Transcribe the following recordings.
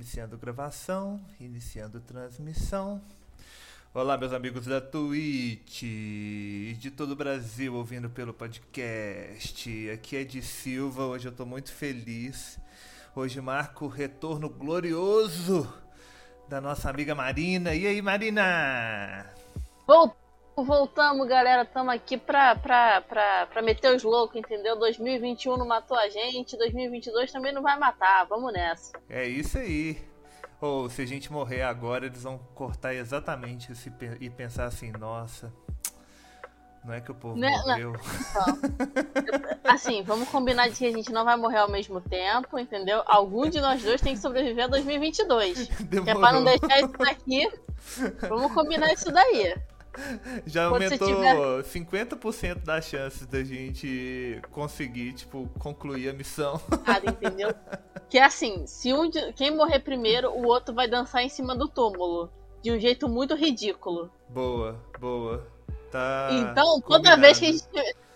Iniciando gravação, iniciando transmissão. Olá, meus amigos da Twitch de todo o Brasil ouvindo pelo podcast. Aqui é de Silva, hoje eu tô muito feliz. Hoje marco o retorno glorioso da nossa amiga Marina. E aí, Marina? Voltamos, voltamos, galera. Estamos aqui pra, pra, pra, pra meter os loucos, entendeu? 2021 não matou a gente, 2022 também não vai matar. Vamos nessa. É isso aí. Ou se a gente morrer agora, eles vão cortar exatamente esse e pensar assim, nossa, não é que o povo Né, morreu. Então, assim, vamos combinar de que a gente não vai morrer ao mesmo tempo, entendeu? Algum de nós dois tem que sobreviver a 2022. Que é pra não Demorou. deixar isso daqui. Vamos combinar isso daí. Já Quando aumentou tiver- 50% das chances da gente conseguir, tipo, concluir a missão. Cara, entendeu? Que é assim, se um de- quem morrer primeiro, o outro vai dançar em cima do túmulo. De um jeito muito ridículo. boa, boa. Tá. então, toda combinado. vez que a gente.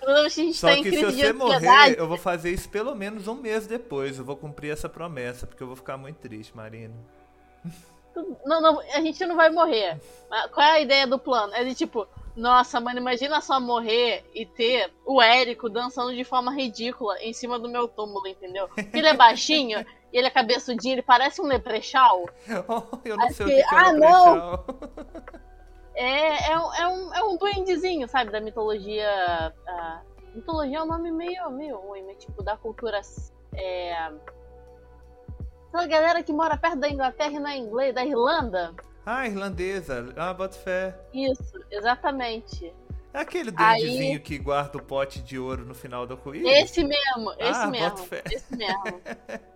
Toda vez que a gente Só tá em que se crise você morrer, eu vou fazer isso pelo menos um mês depois. Eu vou cumprir essa promessa, porque eu vou ficar muito triste, Marina. Não, não, a gente não vai morrer. Mas Qual é a ideia do plano? É de tipo, nossa, mano, imagina só morrer e ter o Érico dançando de forma ridícula em cima do meu túmulo, entendeu? Ele é baixinho e ele é cabeçudinho, ele parece um leprechal. eu não Aí sei o que- que, que é ah, um não! leprechal. É, é, um, é, um, é um duendezinho, sabe? Da mitologia. ah, mitologia é um nome meio, meio ruim, mas tipo, da cultura. É, aquela galera que mora perto da Inglaterra e não é inglês, da Irlanda. Ah, irlandesa. Ah, bota fé. Isso, exatamente. É aquele Aí- duendezinho que guarda o pote de ouro no final da corrida? Esse mesmo, esse Ah, mesmo. Esse mesmo.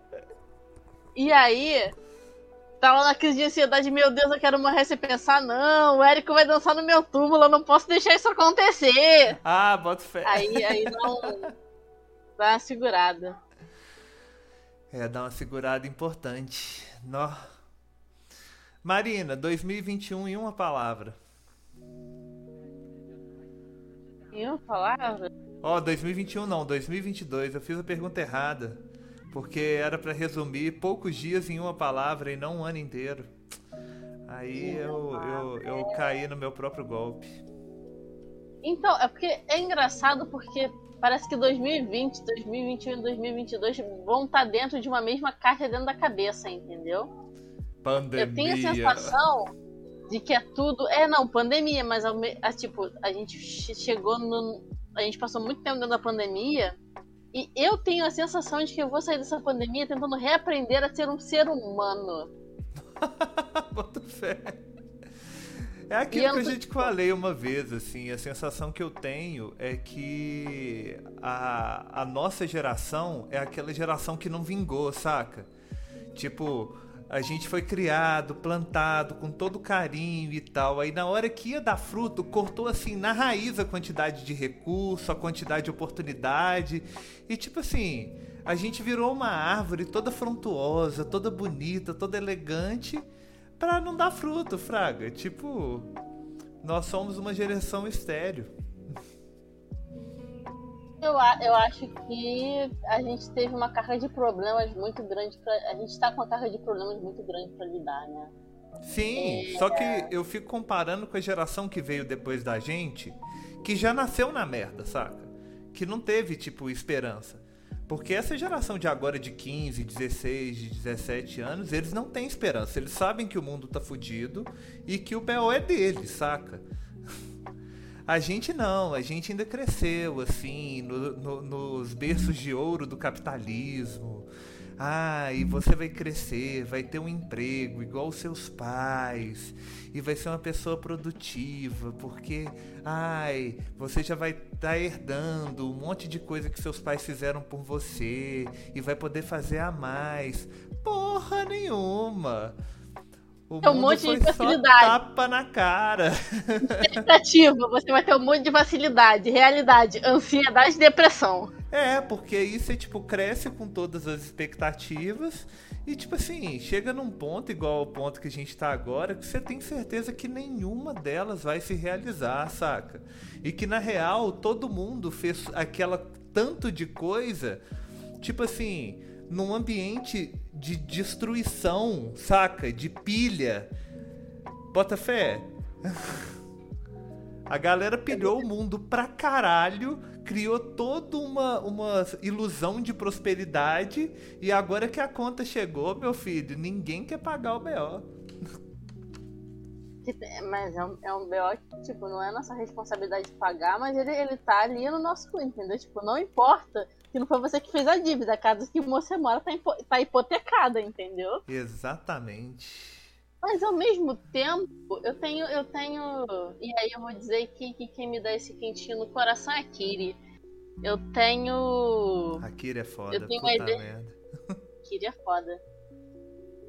E aí, tava na crise de ansiedade, meu Deus, eu quero morrer sem pensar, não, o Érico vai dançar no meu túmulo, eu não posso deixar isso acontecer. Ah, bota fé. Aí, aí não. Dá uma segurada. É, dá uma segurada importante. Nó. Marina, 2021 em uma palavra. Em uma palavra? Ó, 2021 não, 2022. Eu fiz a pergunta errada. Porque era pra resumir poucos dias em uma palavra e não um ano inteiro. Aí eu, eu, eu caí no meu próprio golpe. Então, é porque é engraçado porque parece que 2020, 2021 e 2022 vão estar dentro de uma mesma caixa dentro da cabeça, entendeu? Pandemia. Eu tenho a sensação de que é tudo. É, não, pandemia, mas ah, tipo, a gente che- chegou no. A gente passou muito tempo dentro da pandemia. E eu tenho a sensação de que eu vou sair dessa pandemia tentando reaprender a ser um ser humano. Bota fé. É aquilo que a gente falei uma vez, assim, a sensação que eu tenho é que a, a nossa geração é aquela geração que não vingou, saca? Tipo, a gente foi criado, plantado com todo carinho e tal. Aí na hora que ia dar fruto, cortou assim na raiz a quantidade de recurso, a quantidade de oportunidade. E tipo assim, a gente virou uma árvore toda frontuosa, toda bonita, toda elegante, pra não dar fruto, fraga. Tipo, nós somos uma geração estéreo. Eu, eu acho que a gente teve uma carga de problemas muito grande pra. A gente tá com uma carga de problemas muito grande pra lidar, né? Sim, só que eu fico comparando com a geração que veio depois da gente, que já nasceu na merda, saca? Que não teve, tipo, esperança. Porque essa geração de agora de 15, 16, de 17 anos, eles não têm esperança. Eles sabem que o mundo tá fudido e que o BO é deles, saca? A gente não, a gente ainda cresceu, assim, no- no- nos berços de ouro do capitalismo. Ah, e você vai crescer, vai ter um emprego igual os seus pais, e vai ser uma pessoa produtiva, porque, ai, você já vai estar herdando um monte de coisa que seus pais fizeram por você, e vai poder fazer a mais. Porra nenhuma! O É um monte de facilidade. tapa na cara. Expectativa, você vai ter um monte de facilidade, realidade, ansiedade e depressão. É, porque aí você, tipo, cresce com todas as expectativas e, tipo assim, chega num ponto igual ao ponto que a gente tá agora, que você tem certeza que nenhuma delas vai se realizar, saca? E que, na real, todo mundo fez aquela tanto de coisa, tipo assim, num ambiente de destruição, saca? De pilha. Bota fé. A galera pilhou o mundo pra caralho, criou toda uma, uma ilusão de prosperidade e agora que a conta chegou, meu filho, ninguém quer pagar o BO. Mas é um, é um BO que, tipo, não é nossa responsabilidade de pagar, mas ele, ele tá ali no nosso cu, entendeu? Tipo, não importa que não foi você que fez a dívida, a casa que você mora tá, tá hipotecada, entendeu? Exatamente. Mas ao mesmo tempo, eu tenho, eu tenho. E aí eu vou dizer que, que quem me dá esse quentinho no coração é a Kiri. Eu tenho. A Kiri é foda, eu tenho puta ideia... merda. Kiri é foda.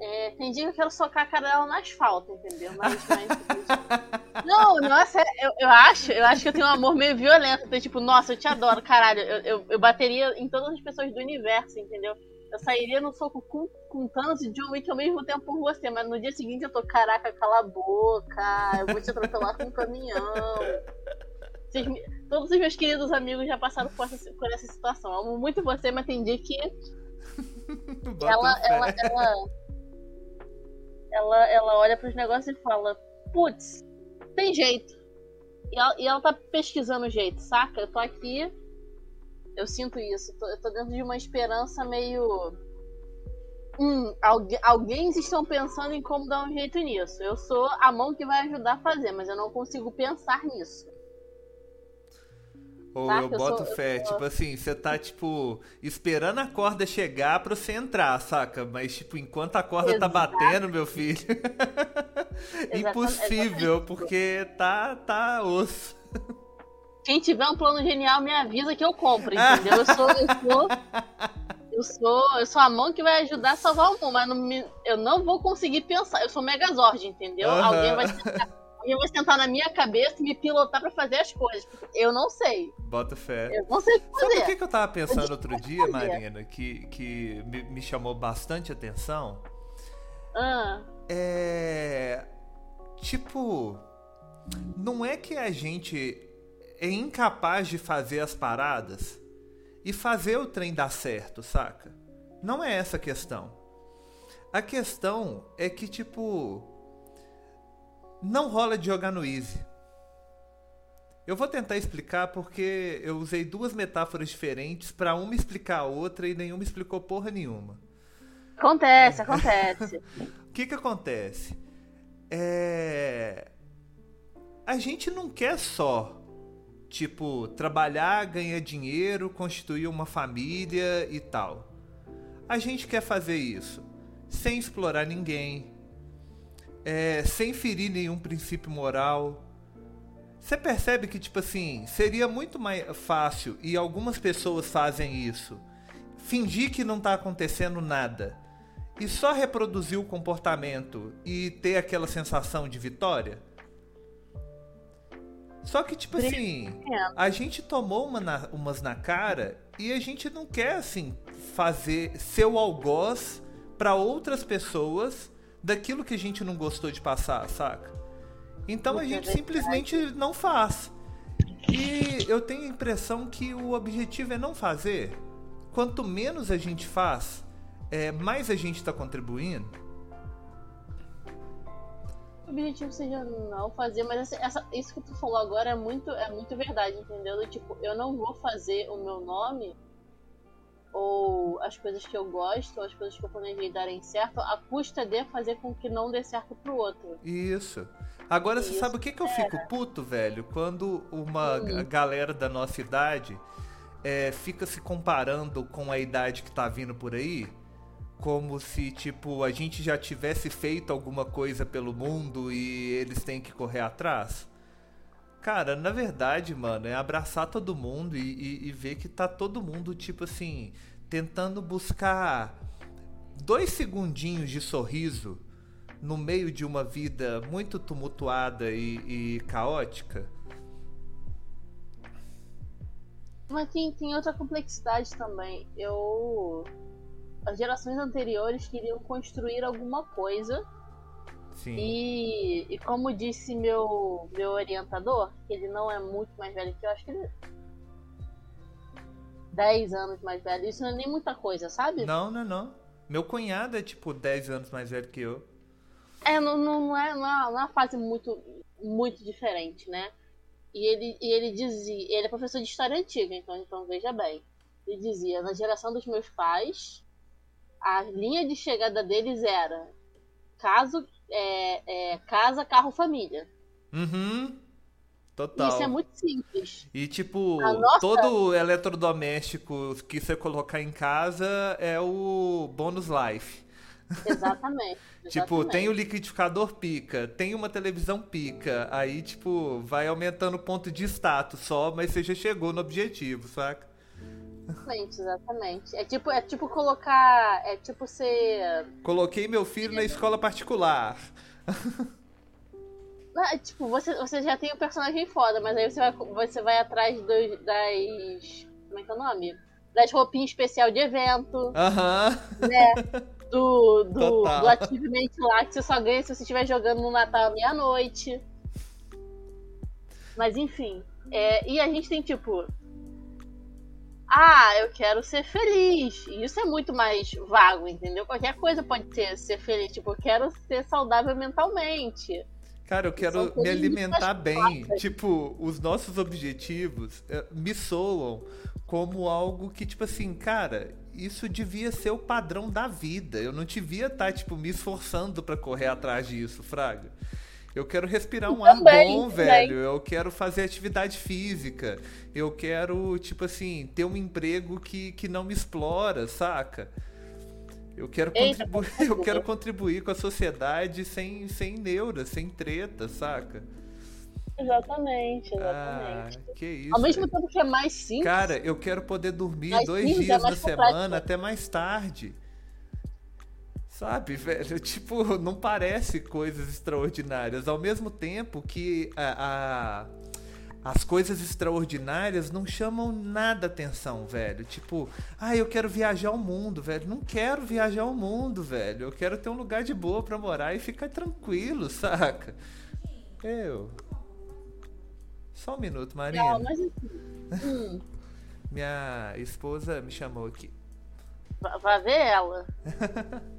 É, tem dia que eu quero socar a cara dela no asfalto, entendeu? Mas, mas... não, nossa, eu, eu acho, eu acho que eu tenho um amor meio violento. Então, tipo, nossa, eu te adoro, caralho. Eu, eu, eu bateria em todas as pessoas do universo, entendeu? Eu sairia no soco com, com Thanos e John Wick ao mesmo tempo por você, mas no dia seguinte eu tô, caraca, cala a boca, eu vou te atropelar com um caminhão. Me... Todos os meus queridos amigos já passaram por essa, por essa situação. Eu amo muito você, mas tem dia que. ela, ela, ela, ela, ela olha pros negócios e fala: Putz, tem jeito. E ela, e ela tá pesquisando o jeito, saca? Eu tô aqui eu sinto isso. Eu tô, eu tô dentro de uma esperança meio. Hum, algu alguém estão pensando em como dar um jeito nisso. Eu sou a mão que vai ajudar a fazer, mas eu não consigo pensar nisso. Ou tá? eu boto eu sou, fé, eu tipo assim, você tá, tipo, esperando a corda chegar pra você entrar, saca? Mas, tipo, enquanto a corda Exato. tá batendo, meu filho. Impossível, exatamente. porque tá, tá osso. Quem tiver um plano genial, me avisa que eu compro, entendeu? Eu sou, eu sou, eu sou, eu sou a mão que vai ajudar a salvar o mundo, mas não me, eu não vou conseguir pensar. Eu sou Megazord, entendeu? Uhum. Alguém vai tentar, alguém vai sentar na minha cabeça e me pilotar para fazer as coisas. Eu não sei. Bota fé. Eu não sei o que fazer. Sabe o que, eu tava pensando outro dia, Marina, que, que me, me chamou bastante atenção? Ah. É. Tipo. Não é que a gente é incapaz de fazer as paradas e fazer o trem dar certo, saca? Não é essa a questão. A questão é que, tipo, não rola de jogar no easy. Eu vou tentar explicar porque eu usei duas metáforas diferentes para uma explicar a outra e nenhuma explicou porra nenhuma. Acontece, acontece. o que que acontece? É... A gente não quer só Tipo, trabalhar, ganhar dinheiro, constituir uma família e tal. A gente quer fazer isso sem explorar ninguém, é, sem ferir nenhum princípio moral. Você percebe que, tipo assim, seria muito mais fácil, e algumas pessoas fazem isso, fingir que não tá acontecendo nada e só reproduzir o comportamento e ter aquela sensação de vitória? Só que, tipo assim, a gente tomou uma na, umas na cara e a gente não quer, assim, fazer seu algoz para outras pessoas daquilo que a gente não gostou de passar, saca? Então a gente simplesmente não faz. E eu tenho a impressão que o objetivo é não fazer. Quanto menos a gente faz, é, mais a gente está contribuindo o objetivo seja não fazer, mas essa, isso que tu falou agora é muito, é muito verdade, entendeu? Tipo, eu não vou fazer o meu nome ou as coisas que eu gosto, ou as coisas que eu planejei darem certo, a custa de fazer com que não dê certo pro outro. Isso. Agora, você sabe o que, que eu é. fico puto, velho? Quando uma hum. galera da nossa idade é, fica se comparando com a idade que tá vindo por aí como se tipo a gente já tivesse feito alguma coisa pelo mundo e eles têm que correr atrás. Cara, na verdade, mano, é abraçar todo mundo e, e, e ver que tá todo mundo, tipo assim, tentando buscar dois segundinhos de sorriso no meio de uma vida muito tumultuada e, e caótica. Mas tem, tem outra complexidade também. Eu as gerações anteriores queriam construir alguma coisa. Sim. E, e como disse meu, meu orientador, que ele não é muito mais velho que eu, acho que ele. 10 anos mais velho. Isso não é nem muita coisa, sabe? Não, não, é não. Meu cunhado é tipo 10 anos mais velho que eu. É, não, não, é, não, é, não é uma fase muito, muito diferente, né? E ele, e ele dizia, ele é professor de história antiga, então, então veja bem. Ele dizia, na geração dos meus pais, a linha de chegada deles era caso, é, é, casa, carro, família. Uhum. Total. Isso é muito simples. E tipo, nossa- todo eletrodoméstico que você colocar em casa é o bônus life. Exatamente. Tipo, exatamente. tem o liquidificador pica, tem uma televisão pica, aí tipo, vai aumentando o ponto de status só, mas você já chegou no objetivo, saca? Exatamente, exatamente. É tipo, é tipo colocar. É tipo ser. Coloquei meu filho na escola particular. É tipo, você, você já tem o personagem foda, mas aí você vai, você vai atrás dos, das. Como é que é o nome? Das roupinhas especial de evento, Aham. né? Do, do, Total. do Achievement lá, que você só ganha se você estiver jogando no Natal à meia-noite. Mas enfim. é, e a gente tem tipo. Ah, eu quero ser feliz. E isso é muito mais vago, entendeu? Qualquer coisa pode ser ser feliz. Tipo, eu quero ser saudável mentalmente. Cara, eu quero me alimentar bem. Tipo, os nossos objetivos eh, me soam como algo que, tipo assim, cara, isso devia ser o padrão da vida. Eu não devia estar, tipo, me esforçando pra correr atrás disso, Fraga. Eu quero respirar um ar bom, também. velho. Eu quero fazer atividade física. Eu quero, tipo assim, ter um emprego que, que não me explora, saca? Eu quero, Eita, contribuir, eu quero contribuir com a sociedade sem, sem neura, sem treta, saca? Exatamente, Ah, exatamente. que isso. Ao mesmo tempo que é mais simples. Cara, eu quero poder dormir dois é dias na mais complexo. semana até mais tarde. Sabe, velho? Tipo, não parece coisas extraordinárias. Ao mesmo tempo que a, a- as coisas extraordinárias não chamam nada atenção, velho. Tipo, ah, eu quero viajar ao mundo, velho. Não quero viajar ao mundo, velho. Eu quero ter um lugar de boa pra morar e ficar tranquilo, saca? Eu. Só um minuto, Marina. Não, mas assim. hum, Minha esposa me chamou aqui. vá ver ela.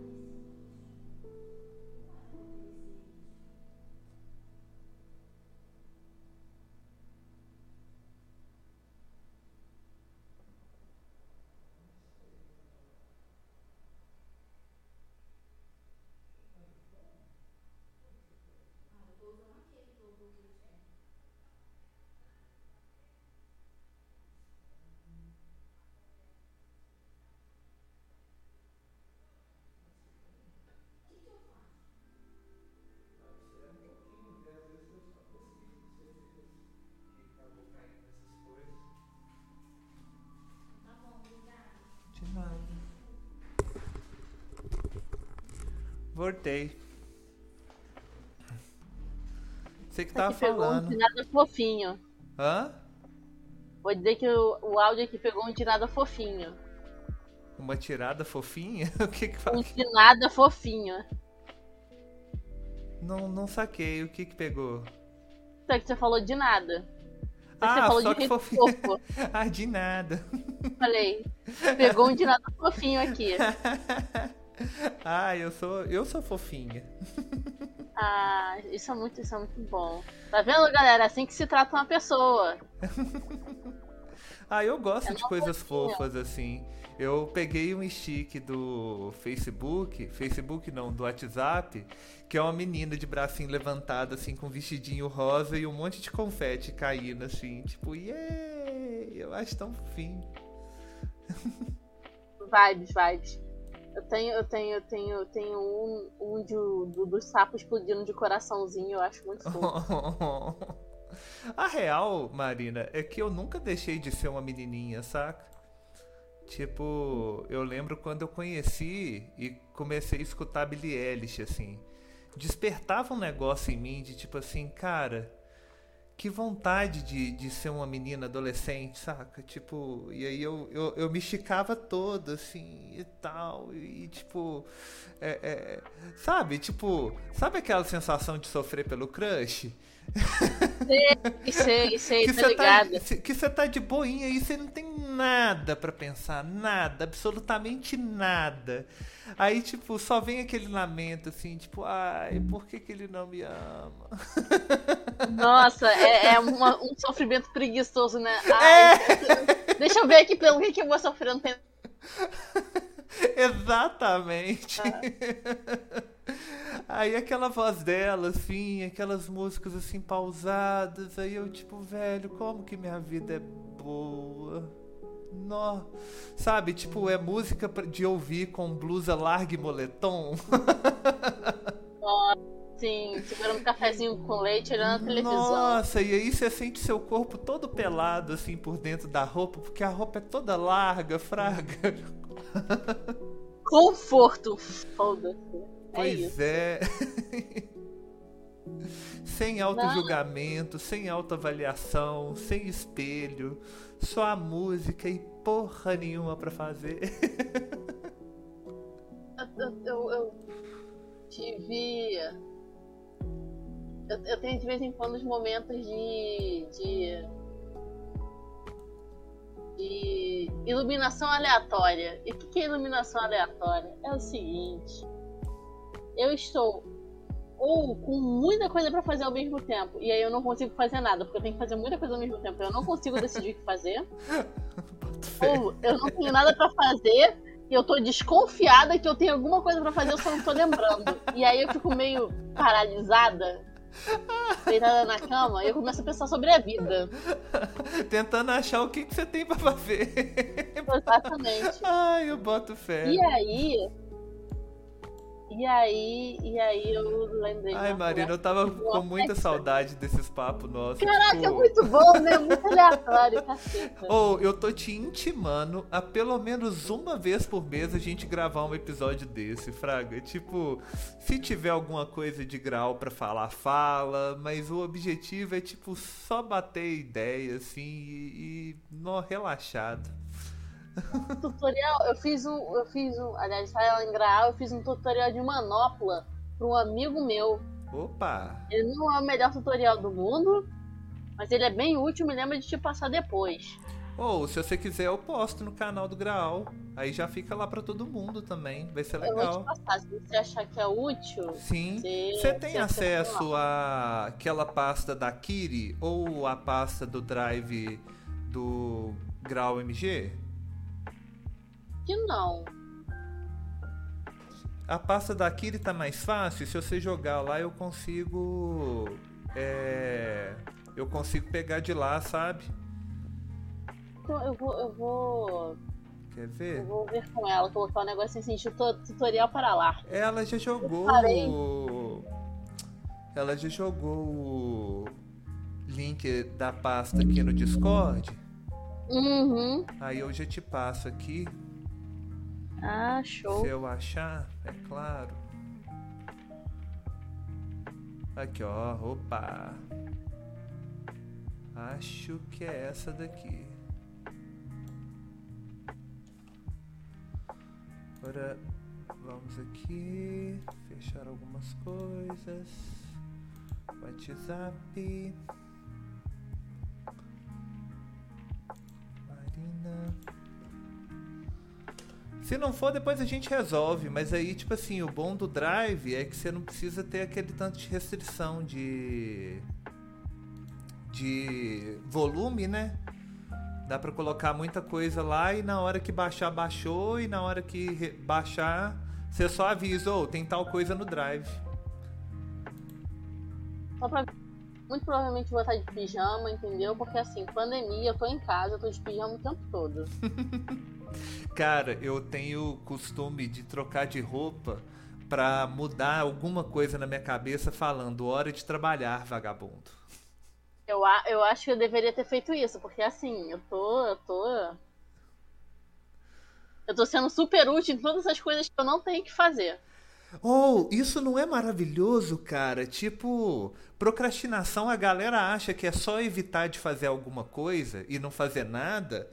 Voltei. Você que tava Aqui pegou um falando. nada fofinho. Hã? Vou dizer que o, o áudio aqui pegou um de nada fofinho. Uma tirada fofinha? O que que Um faz? de nada fofinho. Não, não saquei. O que que pegou? Só que você falou de nada. Você Ah, falou só de que fofinho. fofo. ah, de nada. Falei. Pegou um de nada fofinho aqui. ah, eu sou, eu sou fofinha. Ah, isso é muito, isso é muito bom. Tá vendo, galera? É Assim que se trata uma pessoa. Ah, eu gosto É de coisas fofinha. fofas assim. Eu peguei um stick do Facebook, Facebook não, do WhatsApp, que é uma menina de bracinho levantado assim com um vestidinho rosa e um monte de confete caindo assim, tipo, yeah! Eu acho tão fofinho. Vibes, vibes. Eu tenho, eu tenho, eu tenho, eu tenho um, um de, do, dos sapos explodindo de coraçãozinho, eu acho muito fofo. A real, Marina, é que eu nunca deixei de ser uma menininha, saca? Tipo, eu lembro quando eu conheci e comecei a escutar Billie Eilish, assim. Despertava um negócio em mim de tipo assim, cara, que vontade de, de ser uma menina adolescente, saca? Tipo, e aí eu, eu, eu me esticava toda, assim, e tal, e tipo, é, é, sabe? Tipo, sabe aquela sensação de sofrer pelo crush? Sei, sei, sei, que você tá, que você tá de boinha e você não tem nada para pensar, nada, absolutamente nada. Aí, tipo, só vem aquele lamento, assim, tipo, ai, por que, que ele não me ama? Nossa, é, é uma, um sofrimento preguiçoso, né? Ai, é. Deixa eu ver aqui pelo que, que eu vou sofrendo. Exatamente. Ah. Aí aquela voz dela, assim, aquelas músicas assim pausadas, aí eu tipo, velho, como que minha vida é boa? Nó. Sabe, tipo, é música de ouvir com blusa larga e moletom. Sim, segurando um cafezinho com leite, olhando a televisão. Nossa, e aí você sente seu corpo todo pelado, assim, por dentro da roupa, porque a roupa é toda larga, fraga. Conforto, foda-se. É pois é. é. sem auto-julgamento, sem autoavaliação, sem espelho, só a música e porra nenhuma para fazer. eu, eu, eu, tive. Eu, eu, tenho de vez em quando os momentos de, de. de iluminação aleatória. E o que é iluminação aleatória? É o seguinte eu estou ou com muita coisa para fazer ao mesmo tempo. E aí eu não consigo fazer nada porque eu tenho que fazer muita coisa ao mesmo tempo. Eu não consigo decidir o que fazer. Ou eu não tenho nada para fazer e eu tô desconfiada que eu tenho alguma coisa para fazer eu só não tô lembrando. E aí eu fico meio paralisada deitada na cama e eu começo a pensar sobre a vida. Tentando achar o que, que você tem para fazer. Exatamente. Ai eu boto fé. E aí e aí, e aí eu lembrei. Ai, Marina, eu tava com muita saudade desses papos nossos. Caraca, tipo... é muito bom, né? Muito aleatório, caceta. Ou oh, eu tô te intimando a pelo menos uma vez por mês a gente gravar um episódio desse, Fraga. Tipo, se tiver alguma coisa de grau para falar, fala, mas o objetivo é, tipo, só bater ideia, assim, e, e no, relaxado tutorial, eu fiz um. Eu fiz um. Aliás, para em Graal, eu fiz um tutorial de manopla para um amigo meu. Opa! Ele não é o melhor tutorial do mundo, mas ele é bem útil, me lembra de te passar depois. Ou, se você quiser, eu posto no canal do Graal. Aí já fica lá para todo mundo também. Vai ser legal. Eu vou te passar. Se você achar que é útil. Sim. Você, você tem acesso à aquela pasta da Kiri ou a pasta do Drive do Grau MG? Que não. A pasta da Kiri tá mais fácil. Se você jogar lá, eu consigo. É, eu consigo pegar de lá, sabe? Então eu vou. Eu vou... Quer ver? Eu vou ver com ela, colocar um negócio assim, tutorial para lá. Ela já jogou. Ela já jogou o link da pasta aqui no Discord. Uhum. Aí eu já te passo aqui. Ah, show. Se eu achar, é claro. Aqui, ó. Opa. Acho que é essa daqui. Agora vamos aqui fechar algumas coisas. WhatsApp. Marina. Se não for, depois a gente resolve. Mas aí, tipo assim, o bom do Drive é que você não precisa ter aquele tanto de restrição de. de volume, né? Dá pra colocar muita coisa lá e na hora que baixar, baixou. E na hora que baixar, você só avisa, ou oh, tem tal coisa no Drive. Só pra muito provavelmente vou estar de pijama, entendeu? Porque assim, pandemia, eu tô em casa, eu tô de pijama o tempo todo. Cara, eu tenho costume de trocar de roupa para mudar alguma coisa na minha cabeça falando hora de trabalhar, vagabundo. Eu, eu acho que eu deveria ter feito isso, porque assim, eu tô. Eu tô. Eu tô sendo super útil em todas as coisas que eu não tenho que fazer. Oh, isso não é maravilhoso, cara? Tipo, procrastinação a galera acha que é só evitar de fazer alguma coisa e não fazer nada.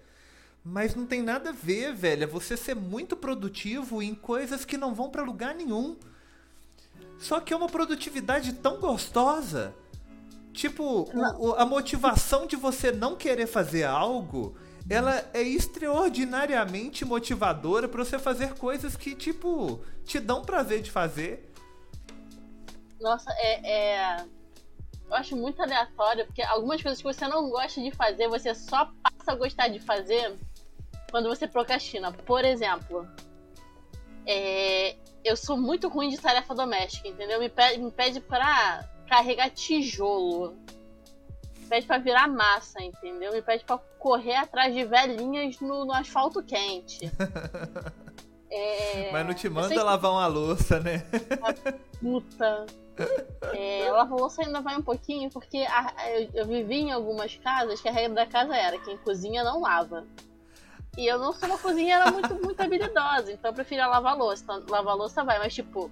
Mas não tem nada a ver, velho. É você ser muito produtivo em coisas que não vão para lugar nenhum. Só que é uma produtividade tão gostosa. Tipo, o, a motivação de você não querer fazer algo, ela é extraordinariamente motivadora para você fazer coisas que, tipo, te dão prazer de fazer. Nossa, é, é. Eu acho muito aleatório, porque algumas coisas que você não gosta de fazer, você só passa a gostar de fazer quando você procrastina. Por exemplo, é, eu sou muito ruim de tarefa doméstica, entendeu? Me pede, me pede pra carregar tijolo. Me pede pra virar massa, entendeu? Me pede pra correr atrás de velhinhas no, no asfalto quente. É... Mas não te manda lavar uma louça, né? Puta. É, lavar louça ainda vai um pouquinho, porque a, eu, eu vivi em algumas casas que a regra da casa era quem cozinha não lava. E eu não sou uma cozinheira muito, muito habilidosa, então eu prefiro lavar louça. Então, lavar louça vai, mas tipo.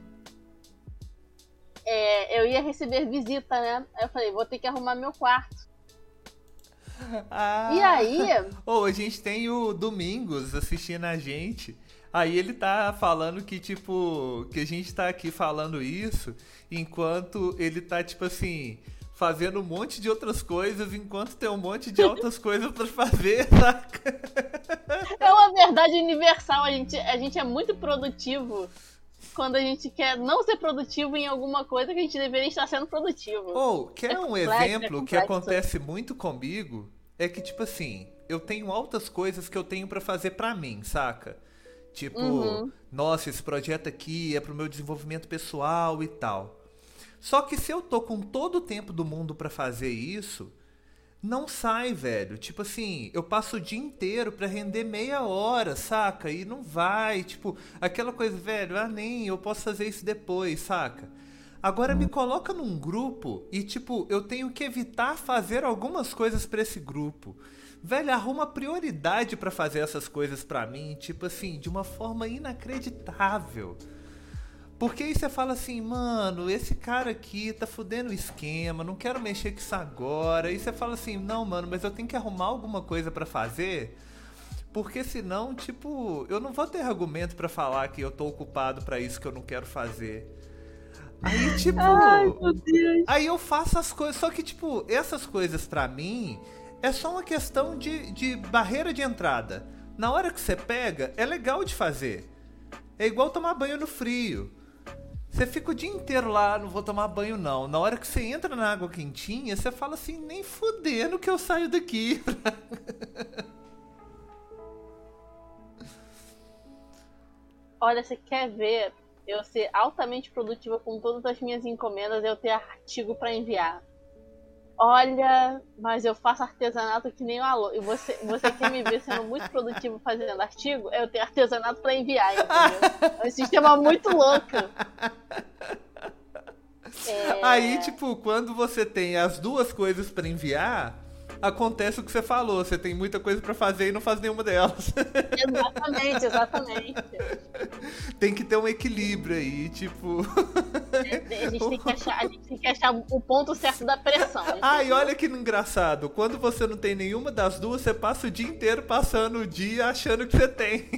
É, eu ia receber visita, né? Aí eu falei, vou ter que arrumar meu quarto. Ah. E aí. Ou oh, a gente tem o Domingos assistindo a gente. Aí ele tá falando que, tipo, que a gente tá aqui falando isso enquanto ele tá, tipo assim, fazendo um monte de outras coisas enquanto tem um monte de outras coisas para fazer, saca? É uma verdade universal. A gente, a gente é muito produtivo quando a gente quer não ser produtivo em alguma coisa que a gente deveria estar sendo produtivo. Ou, oh, quer é um complexo, é exemplo é que acontece muito comigo? É que, tipo assim, eu tenho altas coisas que eu tenho para fazer para mim, saca? Tipo, uhum. nossa, esse projeto aqui é pro meu desenvolvimento pessoal e tal. Só que se eu tô com todo o tempo do mundo para fazer isso, não sai, velho. Tipo assim, eu passo o dia inteiro para render meia hora, saca? E não vai, tipo, aquela coisa, velho, ah, nem, eu posso fazer isso depois, saca? Agora me coloca num grupo e, tipo, eu tenho que evitar fazer algumas coisas para esse grupo. Velho, arruma prioridade para fazer essas coisas para mim, tipo assim, de uma forma inacreditável. Porque aí você fala assim, mano, esse cara aqui tá fudendo o esquema, não quero mexer com isso agora. Aí você fala assim, não, mano, mas eu tenho que arrumar alguma coisa para fazer. Porque senão, tipo, eu não vou ter argumento para falar que eu tô ocupado para isso que eu não quero fazer. Aí, tipo. Ai, aí eu faço as coisas. Só que, tipo, essas coisas para mim é só uma questão de, de barreira de entrada. Na hora que você pega, é legal de fazer. É igual tomar banho no frio. Você fica o dia inteiro lá, não vou tomar banho não. Na hora que você entra na água quentinha, você fala assim, nem fudendo que eu saio daqui. Olha, você quer ver eu ser altamente produtiva com todas as minhas encomendas, eu ter artigo para enviar. Olha, mas eu faço artesanato que nem o alô. E você, você quer me ver sendo muito produtivo fazendo artigo? Eu tenho artesanato para enviar, entendeu? É um sistema muito louco. É... Aí, tipo, quando você tem as duas coisas para enviar, acontece o que você falou. Você tem muita coisa para fazer e não faz nenhuma delas. Exatamente, exatamente. Tem que ter um equilíbrio aí, tipo. É, a, gente tem que achar, a gente tem que achar o ponto certo da pressão. Ah, e olha que engraçado. Quando você não tem nenhuma das duas, você passa o dia inteiro passando o dia achando que você tem.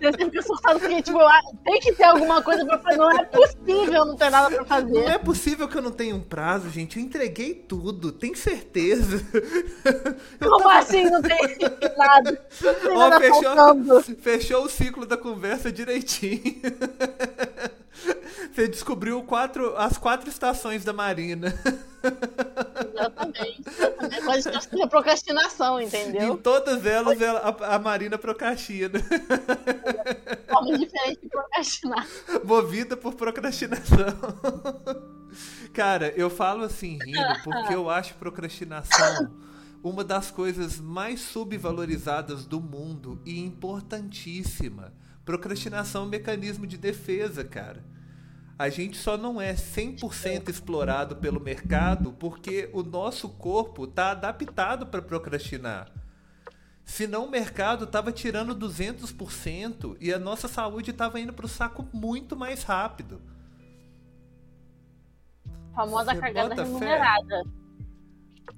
Eu sempre surtado porque, tipo, ah, tem que ter alguma coisa pra fazer. Não é possível não ter nada pra fazer. Não é possível que eu não tenha um prazo, gente. Eu entreguei tudo. Tem certeza certeza. Como tava... assim não tem nada? Não tem Ó, nada fechou, fechou o ciclo da conversa direitinho. Você descobriu quatro, as quatro estações da Marina. Exatamente. estar procrastinação, entendeu? Em todas elas, ela, a, a Marina procrastina. Forma diferente de procrastinar. Movida por procrastinação. Cara, eu falo assim rindo porque eu acho procrastinação uma das coisas mais subvalorizadas do mundo e importantíssima. Procrastinação é um mecanismo de defesa, cara. A gente só não é 100% explorado pelo mercado porque o nosso corpo está adaptado para procrastinar. Senão o mercado tava tirando 200% e a nossa saúde tava indo pro saco muito mais rápido. Famosa Você cagada remunerada. Fé?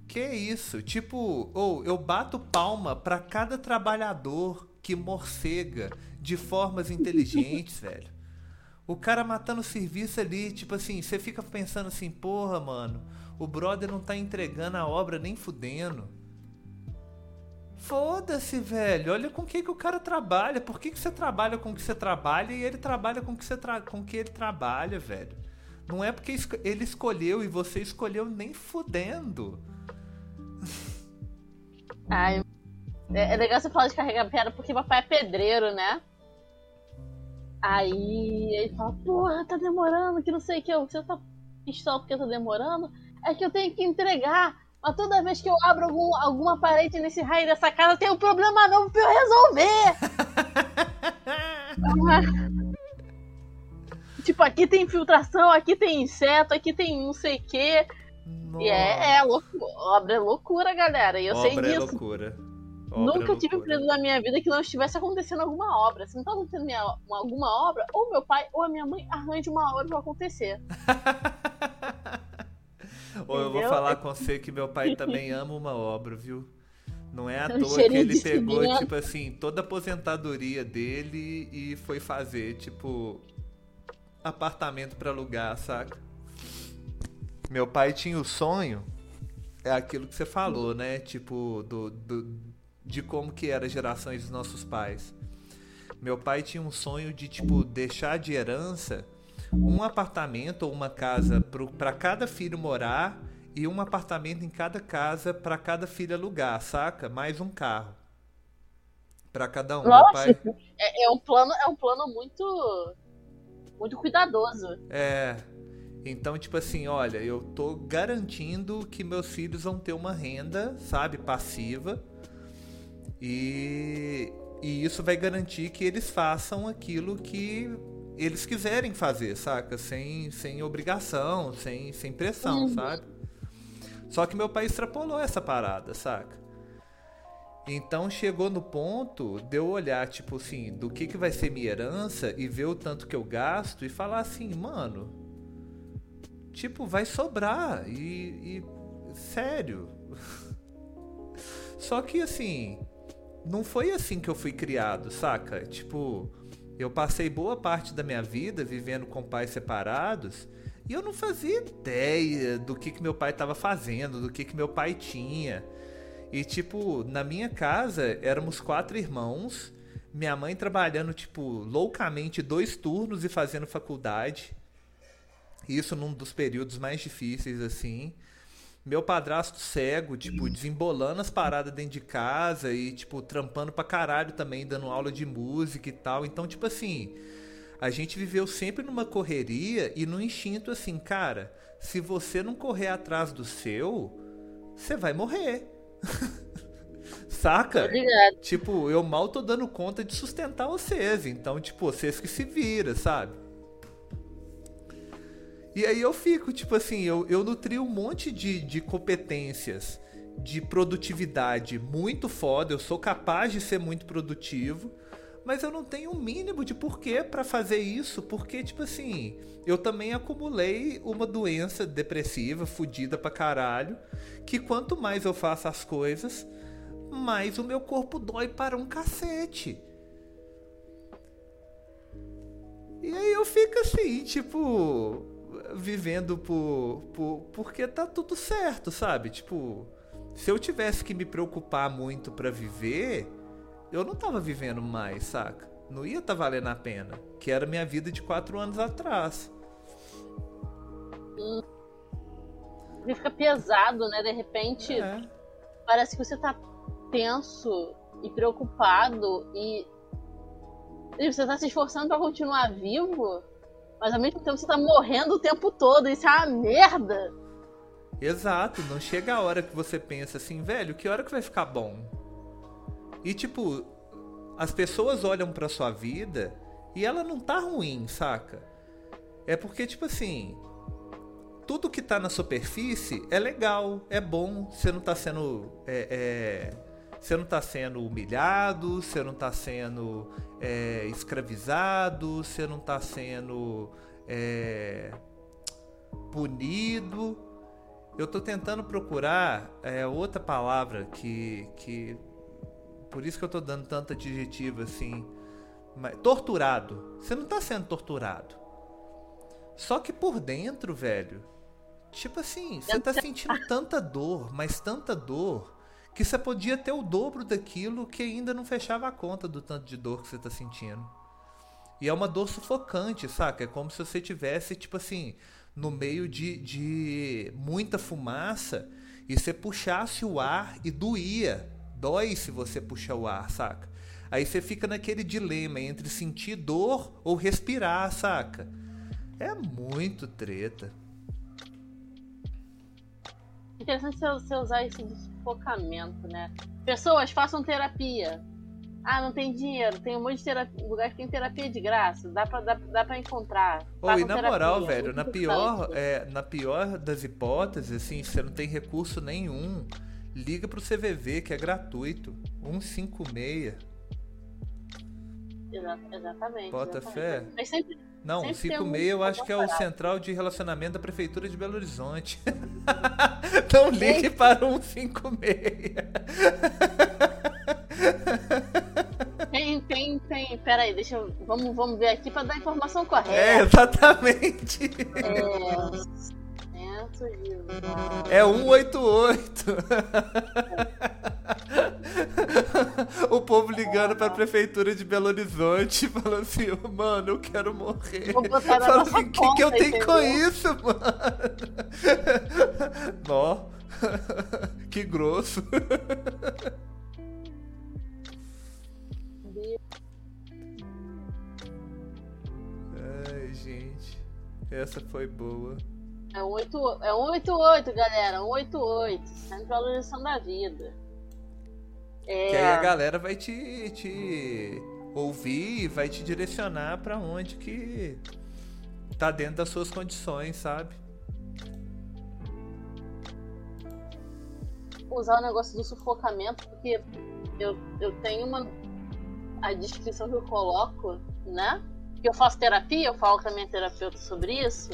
Que isso? Tipo, ou oh, eu bato palma para cada trabalhador que morcega de formas inteligentes, velho. O cara matando o serviço ali, tipo assim, você fica pensando assim, porra, mano, o brother não tá entregando a obra nem fudendo. Foda-se, velho. Olha com que, que o cara trabalha. Por que, que você trabalha com o que você trabalha e ele trabalha com o que, você tra... com que ele trabalha, velho? Não é porque ele escolheu e você escolheu nem fudendo. Ai, é, é legal você falar de carregar pedra porque papai é pedreiro, né? Aí ele fala, porra, tá demorando, que não sei o que. Você tá pistola porque tá demorando? É que eu tenho que entregar. Mas toda vez que eu abro algum, alguma parede nesse raio dessa casa, tem um problema novo pra eu resolver. tipo, aqui tem infiltração, aqui tem inseto, aqui tem não sei o que. E é, é loucura. Obra é loucura, galera. E eu obra sei é disso. É loucura. Obra Nunca é tive um período na minha vida que não estivesse acontecendo alguma obra. Se não tá acontecendo minha, alguma obra, ou meu pai ou a minha mãe arranja uma obra pra acontecer. ou eu vou falar com você que meu pai também ama uma obra, viu? Não é à toa que ele pegou, tipo assim, toda a aposentadoria dele e foi fazer, tipo, apartamento para alugar, saca? Meu pai tinha o sonho, é aquilo que você falou, né? Tipo, do, do, de como que era as gerações dos nossos pais. Meu pai tinha um sonho de, tipo, deixar de herança um apartamento ou uma casa para cada filho morar e um apartamento em cada casa para cada filho alugar, saca? Mais um carro para cada um. Nossa, pai... é, é, um plano, é um plano muito, muito cuidadoso. É. Então, tipo assim, olha, eu tô garantindo que meus filhos vão ter uma renda, sabe, passiva. E, e isso vai garantir que eles façam aquilo que eles quiserem fazer, saca? Sem, sem obrigação, sem, sem pressão, uhum. sabe? Só que meu pai extrapolou essa parada, saca? Então chegou no ponto de eu olhar, tipo assim, do que, que vai ser minha herança e ver o tanto que eu gasto e falar assim, mano, tipo, vai sobrar. E, e sério. Só que assim, não foi assim que eu fui criado, saca? Tipo, eu passei boa parte da minha vida vivendo com pais separados e eu não fazia ideia do que, que meu pai estava fazendo, do que, que meu pai tinha. E, tipo, na minha casa éramos quatro irmãos, minha mãe trabalhando, tipo, loucamente dois turnos e fazendo faculdade. Isso num dos períodos mais difíceis, assim. Meu padrasto cego, tipo, desembolando as paradas dentro de casa e, tipo, trampando pra caralho também, dando aula de música e tal. Então, tipo assim, a gente viveu sempre numa correria e no instinto assim, cara, se você não correr atrás do seu, você vai morrer. Saca? Tipo, eu mal tô dando conta de sustentar vocês. Então, tipo, vocês que se viram, sabe? E aí eu fico, tipo assim, eu, eu nutri um monte de, de competências de produtividade muito foda, eu sou capaz de ser muito produtivo, mas eu não tenho um mínimo de porquê para fazer isso, porque, tipo assim, eu também acumulei uma doença depressiva, fodida pra caralho, que quanto mais eu faço as coisas, mais o meu corpo dói para um cacete. E aí eu fico assim, tipo, vivendo por, por porque tá tudo certo, sabe? Tipo, se eu tivesse que me preocupar muito para viver, eu não tava vivendo mais, saca? Não ia tá valendo a pena, que era minha vida de quatro anos atrás. Hum. Fica pesado, né? De repente, é. parece que você tá tenso e preocupado e, e você tá se esforçando para continuar vivo mas ao mesmo tempo você tá morrendo o tempo todo. Isso é uma merda. Exato, não chega a hora que você pensa assim, velho, que hora que vai ficar bom? E tipo, as pessoas olham pra sua vida e ela não tá ruim, saca? É porque, tipo assim, tudo que tá na superfície é legal, é bom, você não tá sendo é, é, Você não está sendo humilhado, você não está sendo é, escravizado, você não está sendo é, punido. Eu estou tentando procurar é, outra palavra que, que. Por isso que eu estou dando tanto adjetivo assim. Mas, torturado. Você não está sendo torturado. Só que por dentro, velho. Tipo assim, você está sentindo tanta dor, mas tanta dor que você podia ter o dobro daquilo que ainda não fechava a conta do tanto de dor que você está sentindo. E é uma dor sufocante, saca? É como se você tivesse, tipo assim, no meio de, de muita fumaça e você puxasse o ar e doía. Dói se você puxar o ar, saca? Aí você fica naquele dilema entre sentir dor ou respirar, saca? É muito treta. Interessante você usar esse sufocamento, né? Pessoas façam terapia. Ah, não tem dinheiro, tem um monte de terapia, lugar que tem terapia de graça, dá pra, dá, dá pra encontrar. Oh, e na terapia, moral, velho, na pior, é, na pior das hipóteses, assim, você não tem recurso nenhum, liga pro CVV, que é gratuito, 156. exatamente. Bota exatamente. fé. Mas sempre, não, o 56 eu acho que é o Central de Relacionamento da Prefeitura de Belo Horizonte. Não ligue para o 156. Tem, tem, tem. Pera aí, deixa eu. Vamos, vamos ver aqui para dar a informação correta. É, exatamente. É. É 188. o povo ligando pra prefeitura de Belo Horizonte, falando assim, mano, eu quero morrer. Fala assim, o que, que eu tenho entendeu? com isso, mano? Nó. que grosso. Ai, gente. Essa foi boa. É 188, é 188 galera. 188. Centralização da vida. É... Que aí a galera vai te, te ouvir e vai te direcionar para onde que tá dentro das suas condições, sabe? Usar o negócio do sufocamento, porque eu, eu tenho uma. A descrição que eu coloco, né? Que eu faço terapia, eu falo com a minha terapeuta sobre isso.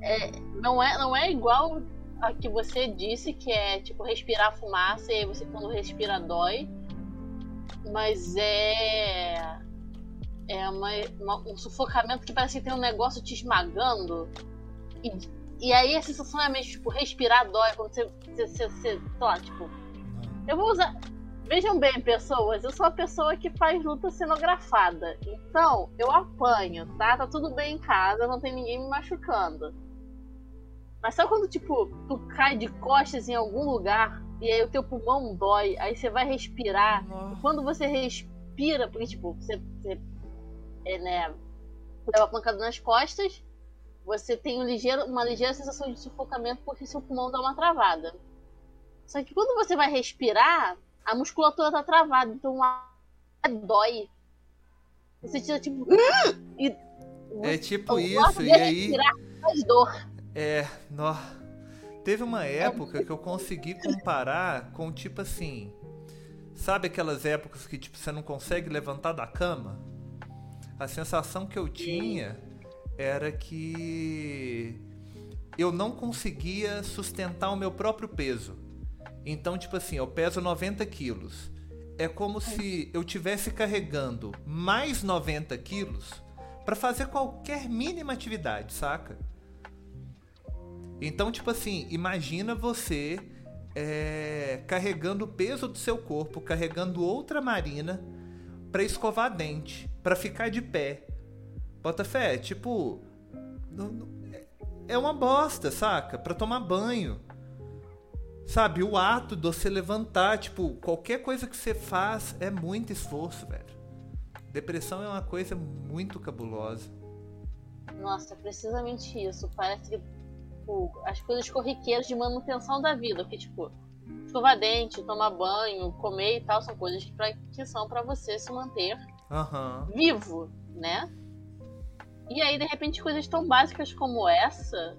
É, não, é, não é igual a que você disse, que é tipo respirar fumaça, e aí você quando respira dói. Mas é. É uma, uma, um sufocamento que parece que tem um negócio te esmagando. E, e aí a sensação é mesmo, tipo, respirar dói, quando você, você, você, você lá, tipo. Eu vou usar. Vejam bem, pessoas, eu sou a pessoa que faz luta cenografada. Então, eu apanho, tá? Tá tudo bem em casa, não tem ninguém me machucando. Mas sabe quando, tipo, tu cai de costas em algum lugar e aí o teu pulmão dói, aí você vai respirar. Quando você respira, porque, tipo, você, você é, né, leva pancada nas costas, você tem um ligeiro, uma ligeira sensação de sufocamento porque seu pulmão dá uma travada. Só que quando você vai respirar, a musculatura tá travada, então a dói. Você tira tipo. E é tipo isso, e aí. Faz dor. É, nó. Teve uma época que eu consegui comparar com tipo assim. Sabe aquelas épocas que tipo, você não consegue levantar da cama? A sensação que eu tinha era que eu não conseguia sustentar o meu próprio peso. Então, tipo assim, eu peso 90 quilos. É como se eu tivesse carregando mais 90 quilos para fazer qualquer mínima atividade, saca? Então, tipo assim, imagina você é, carregando o peso do seu corpo, carregando outra marina para escovar dente, para ficar de pé. Bota fé, tipo. É uma bosta, saca? Pra tomar banho. Sabe, o ato de você levantar, tipo, qualquer coisa que você faz é muito esforço, velho. Depressão é uma coisa muito cabulosa. Nossa, é precisamente isso. Parece que tipo, as coisas corriqueiras de manutenção da vida, que tipo, escovar dente, tomar banho, comer e tal, são coisas que, pra, que são para você se manter uhum. vivo, né? E aí, de repente, coisas tão básicas como essa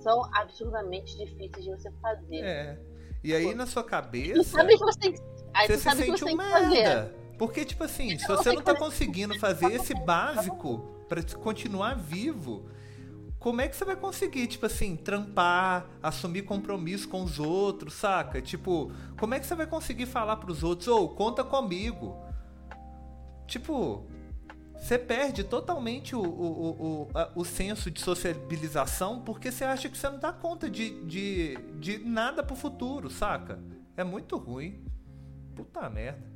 são absurdamente difíceis de você fazer. É. E aí, na sua cabeça. sabe que você tem que... Aí você se sabe o que sente você um tem que fazer. merda. Porque, tipo assim, se não você não tá conseguindo fazer esse básico pra te continuar vivo, como é que você vai conseguir, tipo assim, trampar, assumir compromisso com os outros, saca? Tipo, como é que você vai conseguir falar pros outros, ô, conta comigo? Tipo, você perde totalmente o, o, o, o senso de sociabilização porque você acha que você não dá conta de, de, de nada pro futuro, saca? É muito ruim. Puta merda.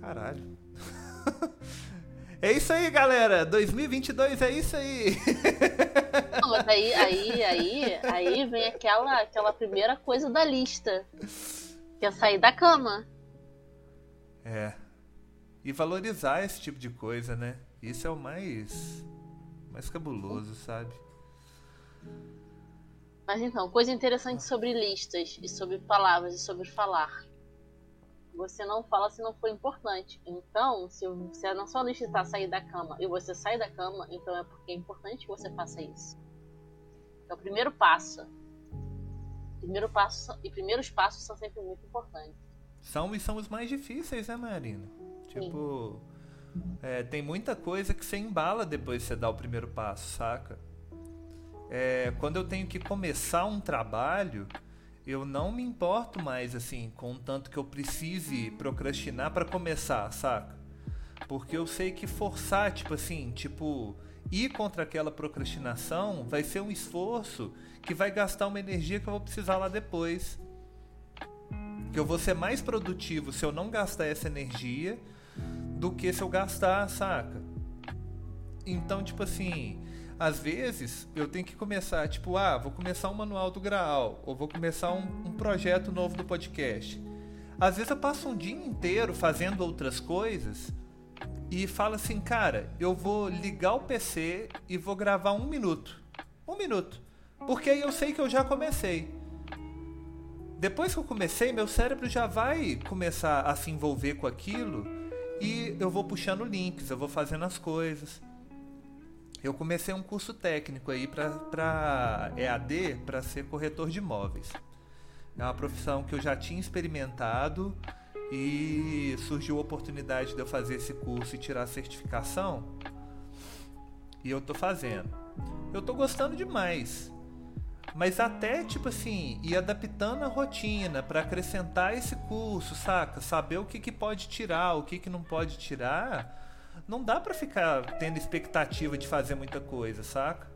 Caralho. É isso aí, galera. 2022 é isso aí. Não, mas aí, aí, aí, aí vem aquela, aquela primeira coisa da lista. Que é sair da cama. É. E valorizar esse tipo de coisa, né? Isso é o mais mais cabuloso, sabe? Mas então, coisa interessante sobre listas e sobre palavras e sobre falar. Você não fala se não for importante. Então, se, se na sua lista está sair da cama e você sai da cama, então é porque é importante que você faça isso. É o primeiro passo. Primeiro passo e primeiros passos são sempre muito importantes. São e são os mais difíceis, né, Marina? Tipo, é, tem muita coisa que você embala depois que você dá o primeiro passo, saca? É, quando eu tenho que começar um trabalho, eu não me importo mais assim com tanto que eu precise procrastinar para começar, saca? Porque eu sei que forçar, tipo assim, tipo, ir contra aquela procrastinação vai ser um esforço que vai gastar uma energia que eu vou precisar lá depois. Que eu vou ser mais produtivo se eu não gastar essa energia do que se eu gastar, saca? Então, tipo assim, às vezes eu tenho que começar, tipo, ah, vou começar um manual do Graal, ou vou começar um, um projeto novo do podcast. Às vezes eu passo um dia inteiro fazendo outras coisas e falo assim, cara, eu vou ligar o PC e vou gravar um minuto. Um minuto. Porque aí eu sei que eu já comecei. Depois que eu comecei, meu cérebro já vai começar a se envolver com aquilo e eu vou puxando links, eu vou fazendo as coisas. Eu comecei um curso técnico aí para EAD, para ser corretor de imóveis. É uma profissão que eu já tinha experimentado e surgiu a oportunidade de eu fazer esse curso e tirar a certificação. E eu tô fazendo. Eu tô gostando demais. Mas até, tipo assim, ir adaptando a rotina para acrescentar esse curso, saca? Saber o que, que pode tirar, o que, que não pode tirar. Não dá pra ficar tendo expectativa de fazer muita coisa, saca?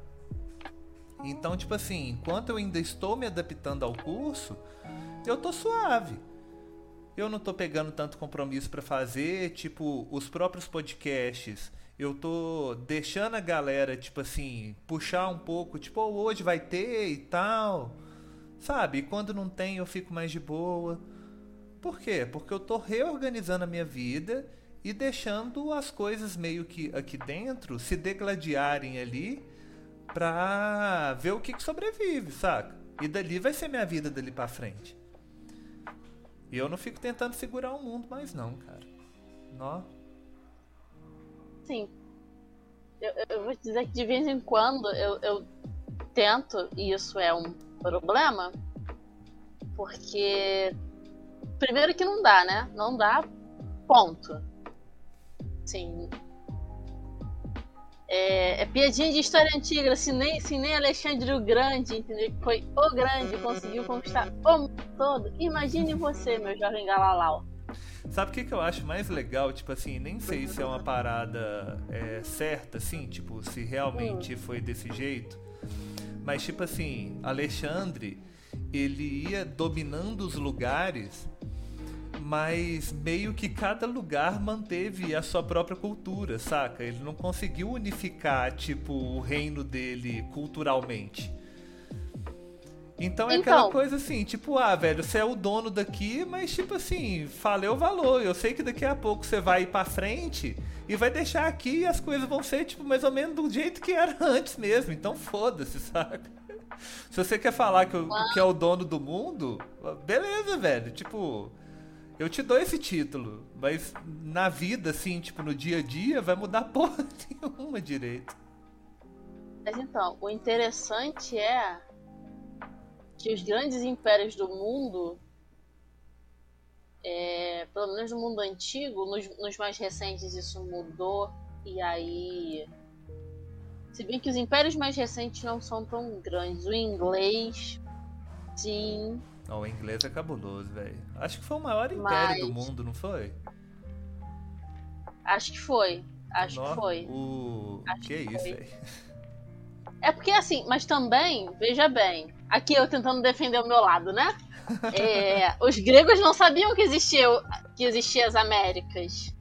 Então, tipo assim, enquanto eu ainda estou me adaptando ao curso, eu tô suave. Eu não tô pegando tanto compromisso para fazer, tipo, os próprios podcasts. Eu tô deixando a galera, tipo assim, puxar um pouco, tipo, oh, hoje vai ter e tal. Sabe? E quando não tem, eu fico mais de boa. Por quê? Porque eu tô reorganizando a minha vida e deixando as coisas meio que aqui dentro se degladiarem ali pra ver o que, que sobrevive, saca? E dali vai ser minha vida dali pra frente. E eu não fico tentando segurar o mundo mais não, cara. Nó. Sim. Eu, eu vou dizer que de vez em quando eu, eu tento, e isso é um problema, porque primeiro que não dá, né? Não dá, ponto. Sim. É, é piadinha de história antiga, se nem, se nem Alexandre o Grande, entendeu? Que foi o grande, conseguiu conquistar o mundo todo. Imagine você, meu jovem Galalau. Sabe o que, que eu acho mais legal? Tipo assim, nem sei se é uma parada é, certa, assim, tipo, se realmente foi desse jeito. Mas, tipo assim, Alexandre, ele ia dominando os lugares, mas meio que cada lugar manteve a sua própria cultura, saca? Ele não conseguiu unificar, tipo, o reino dele culturalmente. Então é aquela Então. coisa assim, tipo, ah, velho, você é o dono daqui, mas tipo assim, falei o valor. Eu sei que daqui a pouco você vai ir pra frente e vai deixar aqui e as coisas vão ser, tipo, mais ou menos do jeito que era antes mesmo. Então foda-se, saca? Se você quer falar que, que é o dono do mundo, beleza, velho. Tipo, eu te dou esse título, mas na vida, assim, tipo, no dia a dia, vai mudar porra nenhuma direito. Mas então, o interessante é que os grandes impérios do mundo É, pelo menos no mundo antigo, nos, nos mais recentes isso mudou. E aí. Se bem que os impérios mais recentes não são tão grandes. O inglês, sim. Não, o inglês é cabuloso, velho. Acho que foi o maior império Mas- do mundo, não foi? Acho que foi. Acho que foi. O... Acho que que isso, foi. velho? É porque assim, mas também, veja bem, aqui eu tentando defender o meu lado, né? É, os gregos não sabiam que existia, que existia as Américas.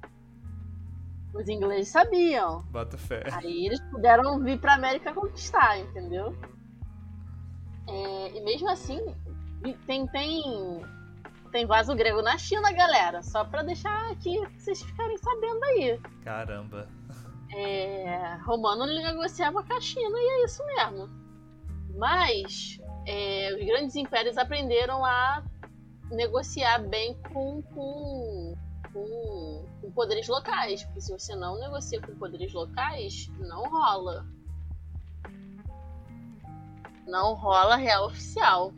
Os ingleses sabiam. Bota fé. Aí eles puderam vir pra América conquistar, entendeu? É, e mesmo assim, tem, tem, tem vaso grego na China, galera. Só pra deixar aqui vocês ficarem sabendo aí. Caramba. É, Romano negociava com a China e é isso mesmo. Mas é, os grandes impérios aprenderam a negociar bem com, com, com, com poderes locais. Porque se você não negocia com poderes locais, não rola. Não rola real oficial.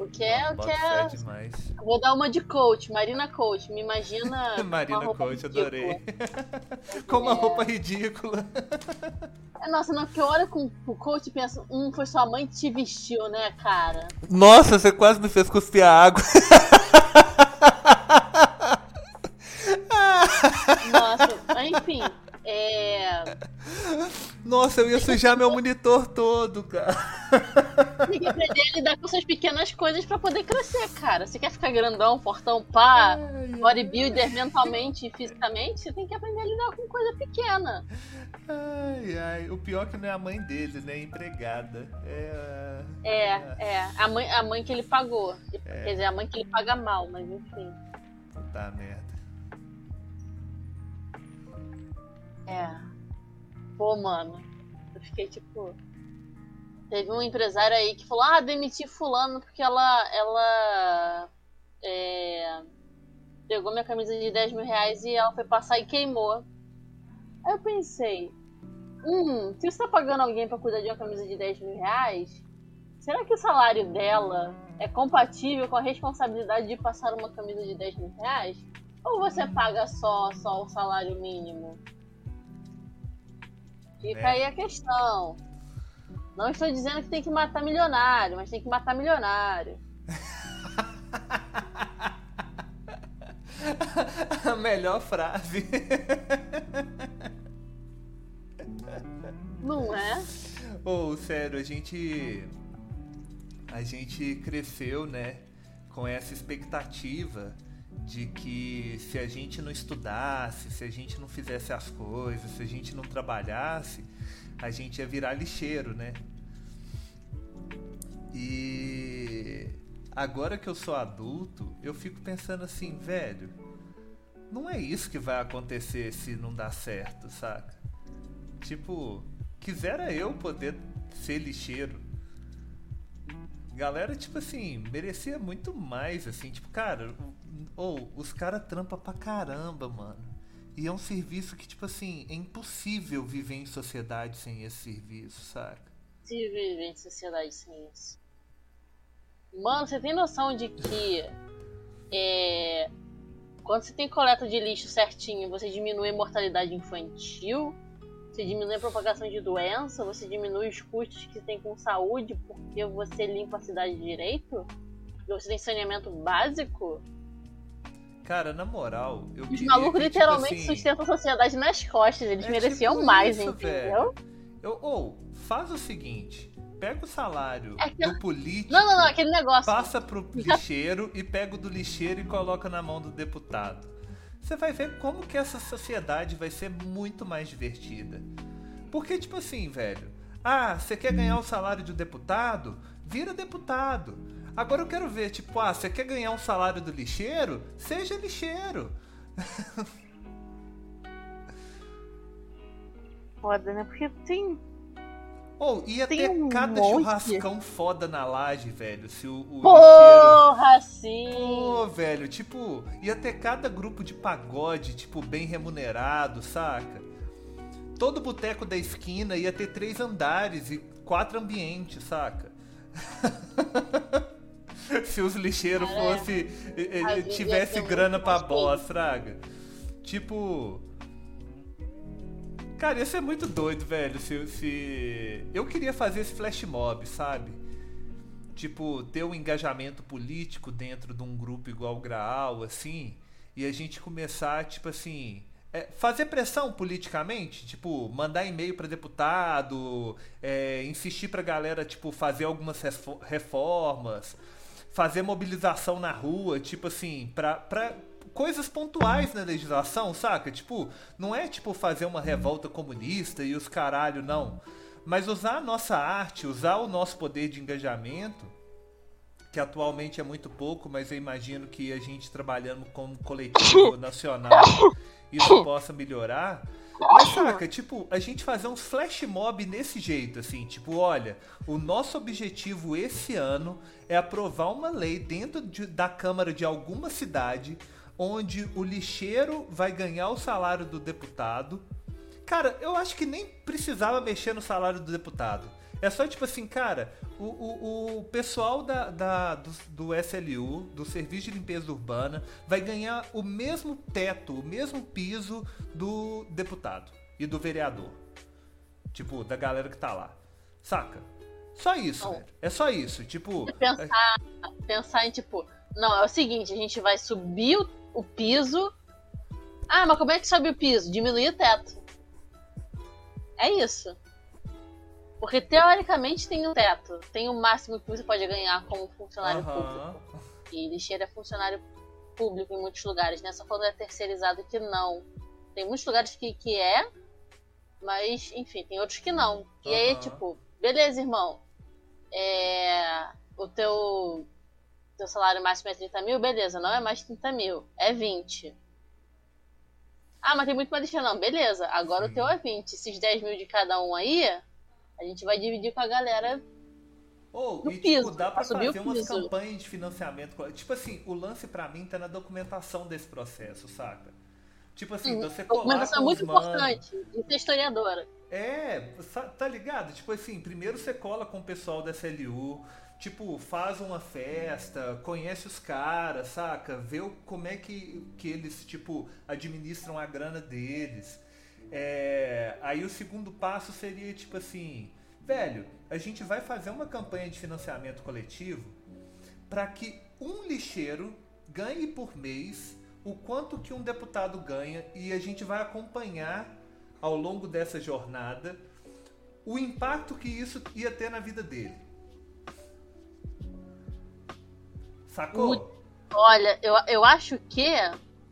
O que é o que é. demais. Vou dar uma de coach, Marina Coach. Me imagina. Marina Coach, ridícula. adorei. Com uma roupa ridícula. É, Nossa, não, porque eu olho com o coach e penso, hum, foi sua mãe que te vestiu, né, cara? Nossa, você quase me fez cuspir a água. Nossa, enfim. É. Nossa, eu ia sujar meu monitor todo, cara. Tem que aprender a lidar com essas pequenas coisas pra poder crescer, cara. Você quer ficar grandão, fortão, pá, bodybuilder mentalmente e fisicamente, você tem que aprender a lidar com coisa pequena. Ai, ai. O pior é que não é a mãe dele, né? É empregada. É. É, é. A mãe, a mãe que ele pagou. Quer dizer, a mãe que ele paga mal, mas enfim. Tá merda. É. Pô, mano. Eu fiquei tipo. Teve um empresário aí que falou: ah, demiti Fulano porque ela. Ela. É, pegou minha camisa de 10 mil reais e ela foi passar e queimou. Aí eu pensei: hum, se você tá pagando alguém pra cuidar de uma camisa de 10 mil reais, será que o salário dela é compatível com a responsabilidade de passar uma camisa de 10 mil reais? Ou você paga só, só o salário mínimo? Fica aí a questão. Não estou dizendo que tem que matar milionário, mas tem que matar milionário. A melhor frase. Não é? Ô, sério, a gente. A gente cresceu, né? Com essa expectativa de que se a gente não estudasse, se a gente não fizesse as coisas, se a gente não trabalhasse, a gente ia virar lixeiro, né? E agora que eu sou adulto, eu fico pensando assim, velho, não é isso que vai acontecer se não dar certo, saca? Tipo, quisera eu poder ser lixeiro. Galera, tipo assim, merecia muito mais, assim, tipo, cara, ou os caras trampa pra caramba, mano. E é um serviço que, tipo assim, é impossível viver em sociedade sem esse serviço, saca? Viver em sociedade sem isso. Mano, você tem noção de que é, quando você tem coleta de lixo certinho, você diminui a mortalidade infantil, você diminui a propagação de doença, você diminui os custos que tem com saúde porque você limpa a cidade direito? Você tem saneamento básico? Cara, na moral, eu Os malucos que, tipo literalmente assim, sustentam a sociedade nas costas, eles É mereciam tipo mais, isso, entendeu? Eu, ou, faz o seguinte, pega o salário É do político, Não, não, não, aquele negócio. passa pro lixeiro e pega o do lixeiro e coloca na mão do deputado. Você vai ver como que essa sociedade vai ser muito mais divertida. Porque, tipo assim, velho, ah, você quer ganhar o salário de um deputado? Vira deputado. Agora eu quero ver, tipo, ah, você quer ganhar um salário do lixeiro? Seja lixeiro. Foda, né? Porque tem. Ou ia Tem ter um cada monte. churrascão foda na laje, velho. Se o, o lixeiro. Porra, sim! Pô, velho, tipo, ia ter cada grupo de pagode, tipo, bem remunerado, saca? Todo boteco da esquina ia ter três andares e quatro ambientes, saca? se os lixeiros Cara, fosse tivesse grana pra boss, fraga. Tipo. Cara, ia ser muito doido, velho. Se, se. Eu queria fazer esse flash mob, sabe? Tipo, ter um engajamento político dentro de um grupo igual o Graal, assim. E a gente começar, tipo assim. é, fazer pressão politicamente, tipo, mandar e-mail para deputado, é, insistir pra galera, tipo, fazer algumas refo- reformas, fazer mobilização na rua, tipo assim, pra, pra coisas pontuais na legislação, saca? Tipo, não é tipo fazer uma revolta comunista e os caralho, não. Mas usar a nossa arte, usar o nosso poder de engajamento, que atualmente é muito pouco, mas eu imagino que a gente trabalhando como coletivo nacional, isso possa melhorar. Mas saca, tipo, a gente fazer uns flash mob nesse jeito, assim, tipo, olha, o nosso objetivo esse ano é aprovar uma lei dentro de- da Câmara de alguma cidade onde o lixeiro vai ganhar o salário do deputado. Cara, eu acho que nem precisava mexer no salário do deputado. É só tipo assim, cara, o, o, o pessoal da, da- do, do SLU, do Serviço de Limpeza Urbana, vai ganhar o mesmo teto, o mesmo piso do deputado e do vereador. Tipo, da galera que tá lá. Saca? Só isso, velho. É só isso. Tipo. Pensar, pensar em tipo, não, é o seguinte, a gente vai subir o, o piso. Ah, mas como é que sobe o piso? Diminuir o teto. É isso. Porque teoricamente tem um teto, tem o máximo que você pode ganhar como funcionário aham. público. E lixeiro é funcionário público em muitos lugares, né? Só quando é terceirizado que não. Tem muitos lugares que, que é, mas enfim, tem outros que não. E aí, tipo, beleza, irmão. É, o teu, teu salário máximo é 30 mil, beleza, não é mais 30 mil, é 20. Ah, mas tem muito mais lixeiro, não, beleza, agora o teu é 20. Esses 10 mil de cada um aí, a gente vai dividir com a galera Ou, No e tipo, piso, dá pra fazer umas campanhas de financiamento. Tipo assim, o lance pra mim tá na documentação desse processo, saca? Tipo assim, Uhum. você colar Documentação com é muito importante de ser historiadora. É, tá ligado? Tipo assim, primeiro você cola com o pessoal da SLU, tipo, faz uma festa, conhece os caras, saca? Vê como é que, que eles, tipo, administram a grana deles. É, aí o segundo passo seria, tipo assim, velho, a gente vai fazer uma campanha de financiamento coletivo para que um lixeiro ganhe por mês o quanto que um deputado ganha e a gente vai acompanhar ao longo dessa jornada o impacto que isso ia ter na vida dele. Sacou? Muito. Olha, eu, eu acho que.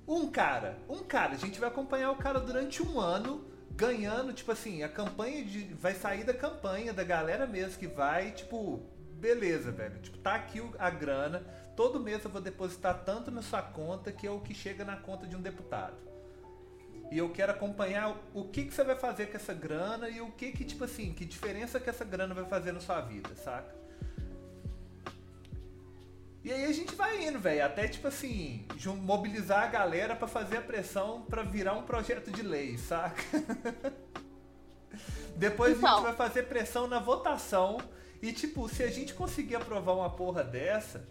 Um cara, um cara, a gente vai acompanhar o cara durante um ano ganhando, tipo assim, a campanha de. Vai sair da campanha da galera mesmo que vai, tipo, beleza, velho. Tipo, tá aqui o- a grana. Todo mês eu vou depositar tanto na sua conta que é o que chega na conta de um deputado. E eu quero acompanhar o que, que você vai fazer com essa grana e o que que, tipo assim, que diferença que essa grana vai fazer na sua vida, saca? E aí a gente vai indo, velho, até tipo assim, mobilizar a galera pra fazer a pressão pra virar um projeto de lei, saca? Depois a Então. gente vai fazer pressão na votação e tipo, se a gente conseguir aprovar uma porra dessa,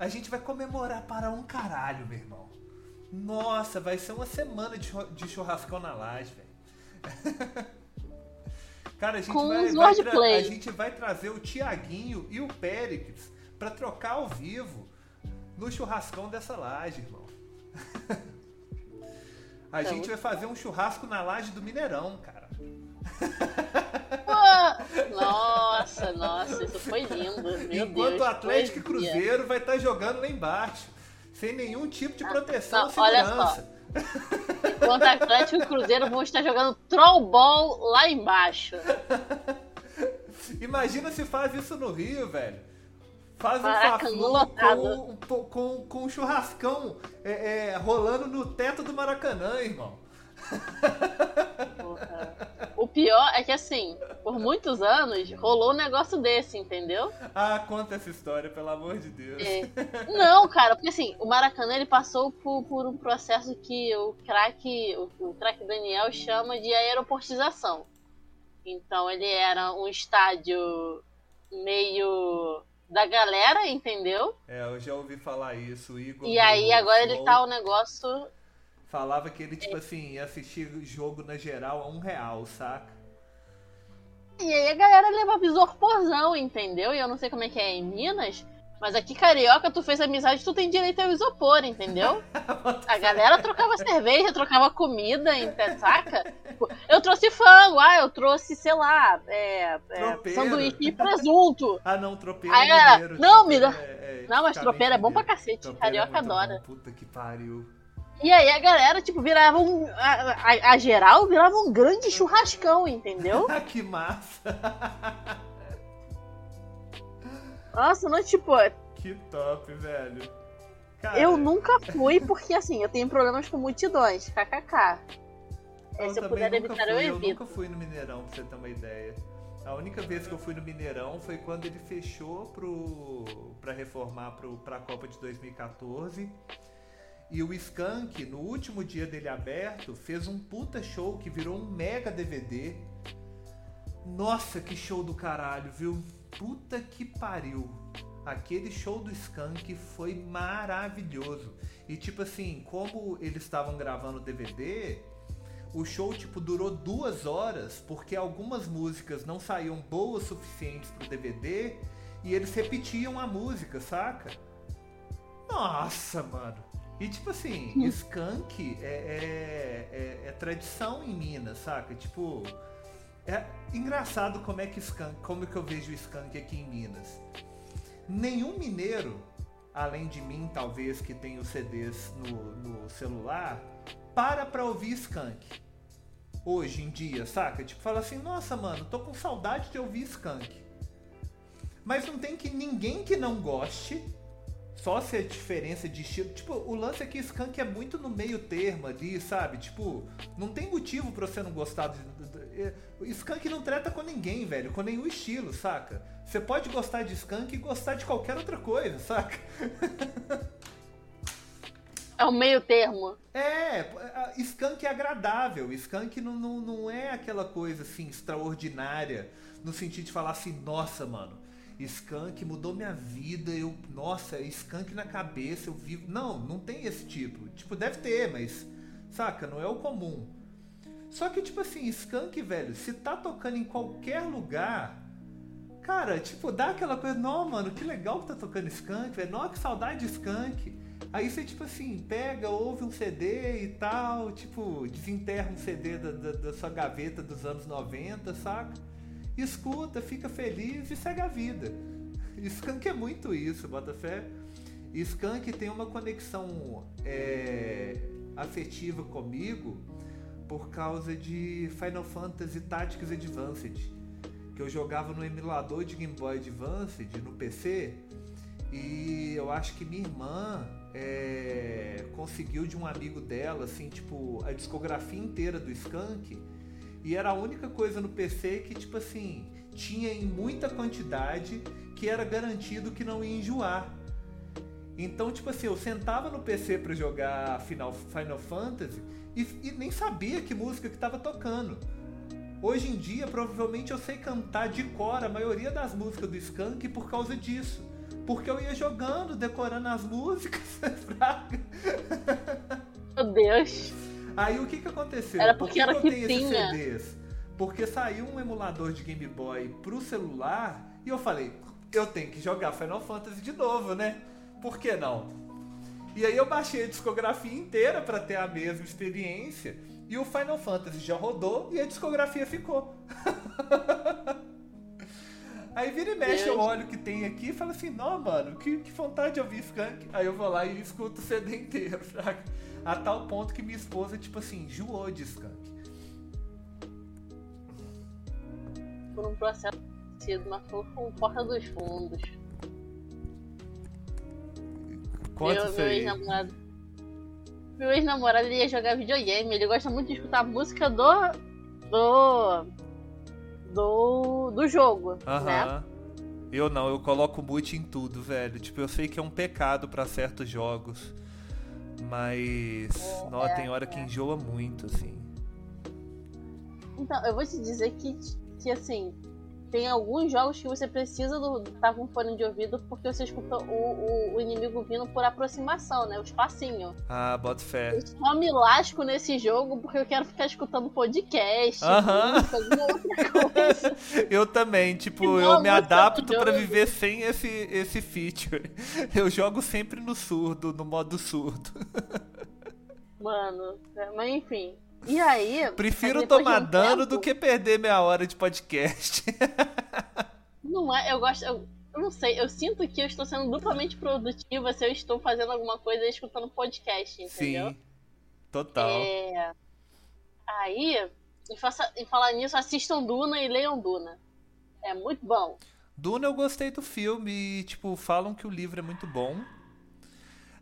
a gente vai comemorar para um caralho, meu irmão. Nossa, vai ser uma semana de churra- de churrascão na laje, velho. Cara, a gente, vai, vai a gente vai trazer o Tiaguinho e o Péricles pra trocar ao vivo no churrascão dessa laje, irmão. A É gente vai fazer um churrasco na laje do Mineirão, cara. Pô, nossa, nossa, isso foi lindo. Meu Enquanto Deus, o Atlético e. Cruzeiro vai estar jogando lá embaixo. Sem nenhum tipo de proteção não, ou olha segurança. Enquanto Atlético e Cruzeiro vão estar jogando trollball lá embaixo. Imagina se faz isso no Rio, velho. Faz um Maracanã lotado. com, com, com um churrascão é, é, rolando no teto do Maracanã, irmão. Porra. O pior é que, assim, por muitos anos rolou um negócio desse, entendeu? Ah, conta essa história, pelo amor de Deus. É. Não, cara, porque assim, o Maracanã ele passou por, por um processo que o craque, o, o craque Daniel chama de aeroportização. Então ele era um estádio meio da galera, entendeu? É, eu já ouvi falar isso. O Igor E aí agora Flow ele tá o negócio. Falava que ele, tipo assim, ia assistir jogo na geral a um real, saca? E aí a galera leva isoporzão, entendeu? E eu não sei como é que é em Minas, mas aqui carioca, tu fez amizade, tu tem direito ao isopor, entendeu? A galera trocava cerveja, trocava comida, saca? Eu trouxe frango, ah, eu trouxe, sei lá, é, é, sanduíche de presunto. Ah, não, tropeiro Aí mineiro. não, tropeiro me dá- é- é Não, mas tropeiro é bom pra cacete, Tropeiro carioca é muito adora. bom, Puta que pariu. E aí a galera, tipo, virava um. A, a- a geral virava um grande churrascão, entendeu? Ah, que massa. Nossa, não, tipo, Que top, velho. Cara, eu nunca fui porque, assim, eu tenho problemas com multidões, kkk. É, eu se eu também puder nunca evitar, fui, eu eu evito. nunca fui no Mineirão, pra você ter uma ideia. A única vez que eu fui no Mineirão foi quando ele fechou pro, pra reformar pro, pra Copa de 2014. E o Skank, no último dia dele aberto, fez um puta show que virou um mega DVD. Nossa, que show do caralho, viu? Puta que pariu. Aquele show do Skank foi maravilhoso. E tipo assim, como eles estavam gravando o DVD, o show tipo durou duas horas porque algumas músicas não saíam boas suficientes pro DVD e eles repetiam a música, saca? Nossa, mano. E tipo assim, skunk é, é, é- é tradição em Minas, saca? Tipo, é engraçado como é que skunk, como que eu vejo o skunk aqui em Minas. Nenhum mineiro, além de mim talvez que tem os CDs no, no celular, para pra ouvir skunk. Hoje em dia, saca? Tipo, fala assim, nossa mano, tô com saudade de ouvir skunk. Mas não tem que ninguém que não goste só se a diferença de estilo. Tipo, o lance é que Skunk é muito no meio termo ali, sabe? Tipo, não tem motivo pra você não gostar de. De- O Skunk não trata com ninguém, velho, com nenhum estilo, saca? Você pode gostar de Skunk e gostar de qualquer outra coisa, saca? É o meio termo. É, a- Skunk é agradável. Skunk não, não, não é aquela coisa assim extraordinária no sentido de falar assim, nossa, mano, Skunk mudou minha vida, eu, nossa, é Skunk na cabeça, eu vivo. Não, não tem esse tipo. Tipo, deve ter, mas saca, não é o comum. Só que tipo assim, Skunk, velho, se tá tocando em qualquer lugar, Cara, tipo, dá aquela coisa, não, mano, que legal que tá tocando Skunk, velho. Nossa, que saudade de Skunk. Aí você, tipo assim, pega, ouve um CD e tal, tipo, desenterra um CD da, da, da sua gaveta dos anos 90, saca? Escuta, fica feliz e segue a vida. Skunk é muito isso, bota fé. Skunk tem uma conexão é, afetiva comigo por causa de Final Fantasy Tactics Advanced que eu jogava no emulador de Game Boy Advance no PC e eu acho que minha irmã é, conseguiu de um amigo dela assim tipo a discografia inteira do Skunk e era a única coisa no PC que tipo assim tinha em muita quantidade que era garantido que não ia enjoar. Então tipo assim eu sentava no PC para jogar Final, Final Fantasy e, e nem sabia que música que estava tocando Hoje em dia, provavelmente eu sei cantar de cor a maioria das músicas do Skank por causa disso. Porque eu ia jogando, decorando as músicas, fraca. Meu Deus. Aí o que que aconteceu? Era Por porque que era que eu que tenho esses tinha. CDs? Porque saiu um emulador de Game Boy pro celular e eu falei, eu tenho que jogar Final Fantasy de novo, né? Por que não? E aí eu baixei a discografia inteira pra ter a mesma experiência. E o Final Fantasy já rodou e a discografia ficou. Aí vira e mexe, eu olho o que tem aqui e falo assim, não, mano, que, que vontade de ouvir Skunk. Aí eu vou lá e escuto o CD inteiro, fraca. A tal ponto que minha esposa, tipo assim, enjoou de Skunk. Por um processo parecido, mas foi com porta dos fundos. Conta meu, meu ex-namorado. Meu ex-namorado ia jogar videogame, ele gosta muito de escutar a música do. do. do. do jogo, né? Aham. Eu não, eu coloco mute em tudo, velho. Tipo, eu sei que é um pecado pra certos jogos. Mas. nó, é, tem hora que enjoa muito, assim. Então, eu vou te dizer que, que assim, tem alguns jogos que você precisa estar tá com fone de ouvido porque você escuta o, o, o, inimigo vindo por aproximação, né? O espacinho. Ah, bota fé. Eu só me lasco nesse jogo porque eu quero ficar escutando podcast, alguma outra coisa. eu também, tipo, Igual eu me música adapto jogo. viver sem esse, esse feature. Eu jogo sempre no surdo, no modo surdo. Mano, é, mas enfim. E aí. Prefiro tomar um dano tempo- do que perder meia hora de podcast. Não é, eu gosto. Eu, eu não sei, eu sinto que eu estou sendo duplamente produtiva se eu estou fazendo alguma coisa e escutando podcast, entendeu? Sim. Total. É... Aí, em, faça- em falar nisso, assistam Duna e leiam Duna. É muito bom. Duna eu gostei do filme e, tipo, falam que o livro é muito bom.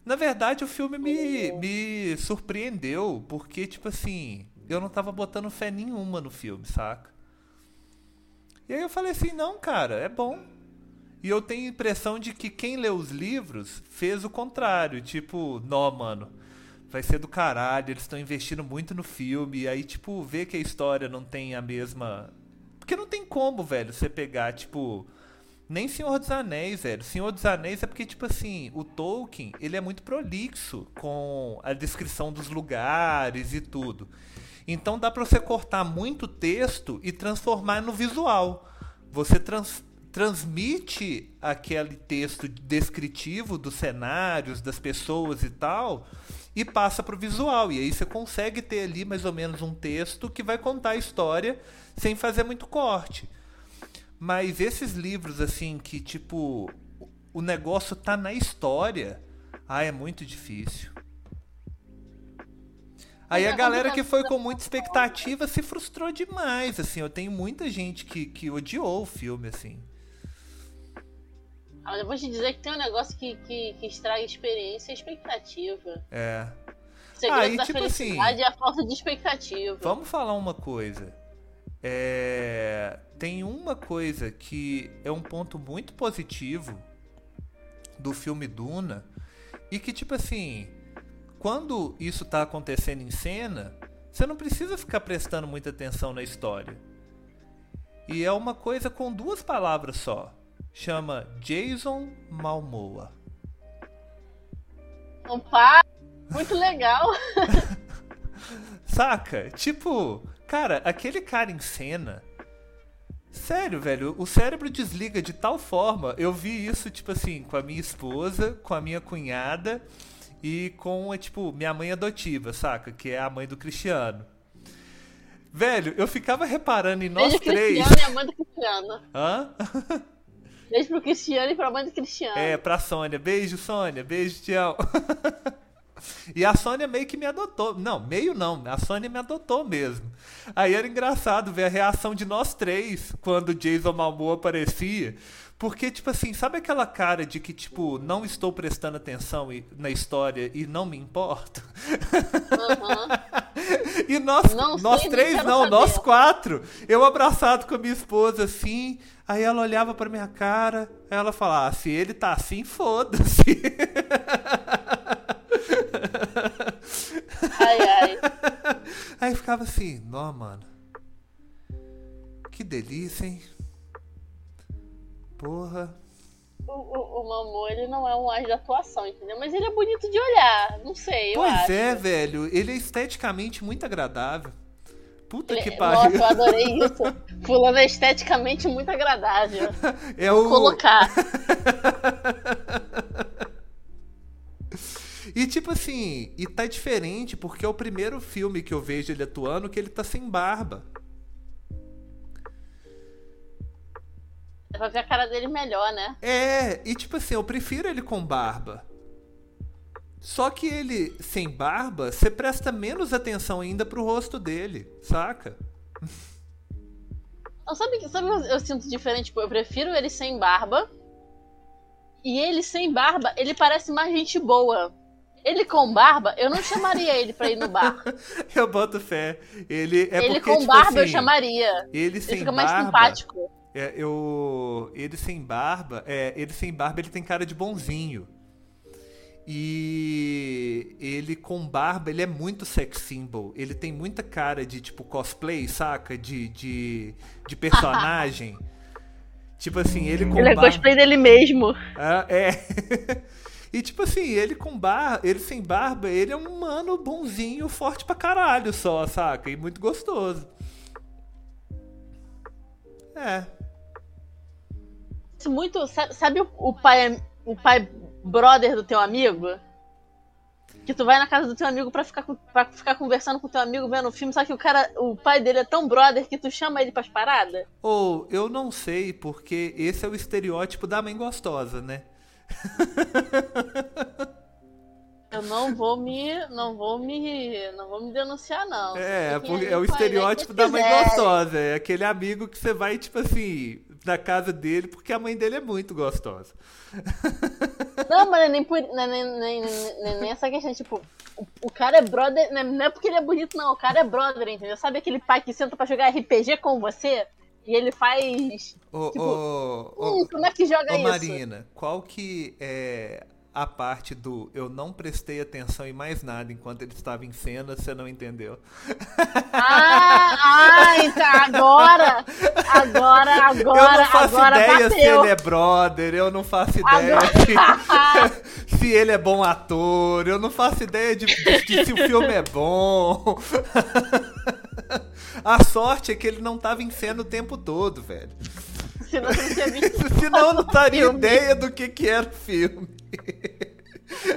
Na verdade, o filme me, me surpreendeu, porque, tipo assim, eu não tava botando fé nenhuma no filme, saca? E aí eu falei assim, não, cara, é bom. E eu tenho a impressão de que quem lê os livros fez o contrário, tipo, não, mano, vai ser do caralho, eles estão investindo muito no filme, e aí, tipo, vê que a história não tem a mesma. Porque não tem como, velho, você pegar, tipo. Nem Senhor dos Anéis, velho. Senhor dos Anéis é porque, tipo assim, o Tolkien, ele é muito prolixo com a descrição dos lugares e tudo. Então dá pra você cortar muito texto e transformar no visual. Você trans- transmite aquele texto descritivo dos cenários, das pessoas e tal, e passa pro visual. E aí você consegue ter ali mais ou menos um texto que vai contar a história sem fazer muito corte. Mas esses livros, assim, que tipo, o negócio tá na história, ah, é muito difícil. Aí a É, galera que foi com muita expectativa se frustrou demais, assim. Eu tenho muita gente que, que odiou o filme, assim. Mas eu vou te dizer que tem um negócio que, que, que estraga experiência e a expectativa. É. O segredo e da tipo felicidade é a falta de expectativa. Vamos falar uma coisa. É, Tem uma coisa que é um ponto muito positivo do filme Duna e que, tipo assim, quando isso tá acontecendo em cena, você não precisa ficar prestando muita atenção na história. E é uma coisa com duas palavras só. Chama Jason Malmoa. Pá, muito legal. Saca? Tipo, cara, aquele cara em cena. Sério, velho, o cérebro desliga de tal forma. Eu vi isso, tipo assim, com a minha esposa, com a minha cunhada e com, a, tipo, minha mãe adotiva, saca? Que é a mãe do Cristiano. Velho, eu ficava reparando em nós Beijo três. Cristiano e a mãe do Cristiano. Hã? Beijo pro Cristiano e pra mãe do Cristiano. É, pra Sônia. Beijo, Sônia. Beijo, tchau. E a Sônia meio que me adotou. Não, meio não. A Sônia me adotou mesmo. Aí era engraçado ver a reação de nós três quando o Jason Momoa aparecia. Porque, tipo assim, sabe aquela cara de que, tipo, não estou prestando atenção na história e não me importo? Aham. E nós, Não nós sei, três não, saber. nós quatro. Eu abraçado com a minha esposa assim. Aí ela olhava pra minha cara. Aí ela falava: ah, se ele tá assim, foda-se. Ai, ai. Aí ficava assim: nó, mano. Que delícia, hein? Porra. O, o, o Mamô, ele não é um ar de atuação, entendeu? Mas ele é bonito de olhar. Não sei, eu Pois acho. é, velho. Ele é esteticamente muito agradável. Puta Ele- que Nossa, pariu. eu adorei isso. Fulano é esteticamente muito agradável. É o. Colocar. E tipo assim, e tá diferente porque é o primeiro filme que eu vejo ele atuando que ele tá sem barba. Dá pra ver a cara dele melhor, né? É, e tipo assim, eu prefiro ele com barba. Só que ele sem barba, você presta menos atenção ainda pro rosto dele, saca? Não, sabe o que sabe o que eu, eu sinto diferente? Tipo, eu prefiro ele sem barba. E ele sem barba, ele parece mais gente boa. Ele com barba, eu não chamaria ele pra ir no bar. Eu boto fé. Ele é ele porque com tipo barba eu assim, chamaria. Ele Ele sem fica mais barba. simpático. É, eu, ele sem barba, é, ele sem barba, ele tem cara de bonzinho. E ele com barba, ele é muito sex symbol. Ele tem muita cara de tipo cosplay, saca? De, de, de personagem. Tipo assim, ele com Ele é barba- cosplay dele mesmo. Ah, é. E tipo assim, ele com barba, ele sem barba, ele é um mano bonzinho, forte pra caralho só, saca? E muito gostoso. É. Muito. Sabe, sabe o, o pai o pai brother do teu amigo? Que tu vai na casa do teu amigo pra ficar, com- pra ficar conversando com teu amigo vendo o filme, só que o cara, o pai dele é tão brother que tu chama ele pras paradas? Ou eu não sei, porque esse é o estereótipo da mãe gostosa, né? Eu não vou me. não vou me. não vou me denunciar, não. É, porque é o ideia estereótipo da mãe quiserem. gostosa. É aquele amigo que você vai, tipo assim, na casa dele, porque a mãe dele é muito gostosa. Não, mas é nem, por, é nem, nem, nem- nem- essa questão, tipo, o, o cara é brother, não é- não é porque ele é bonito, não, o cara é brother, entendeu? Sabe aquele pai que senta pra jogar RPG com você? E ele faz. Ô, Tipo, ô, ô, Hum, como é que joga isso? Marina, qual que é a parte do eu não prestei atenção em mais nada enquanto ele estava em cena, você não entendeu? Ah, ah, então agora, agora, agora, eu não faço agora ideia se bateu. ele é brother, eu não faço ideia Agora- se, se ele é bom ator, eu não faço ideia de, de se o filme é bom. A sorte é que ele não tava em cena o tempo todo, velho. Senão não tinha visto. Senão eu não Filme. ideia do que, que era o filme.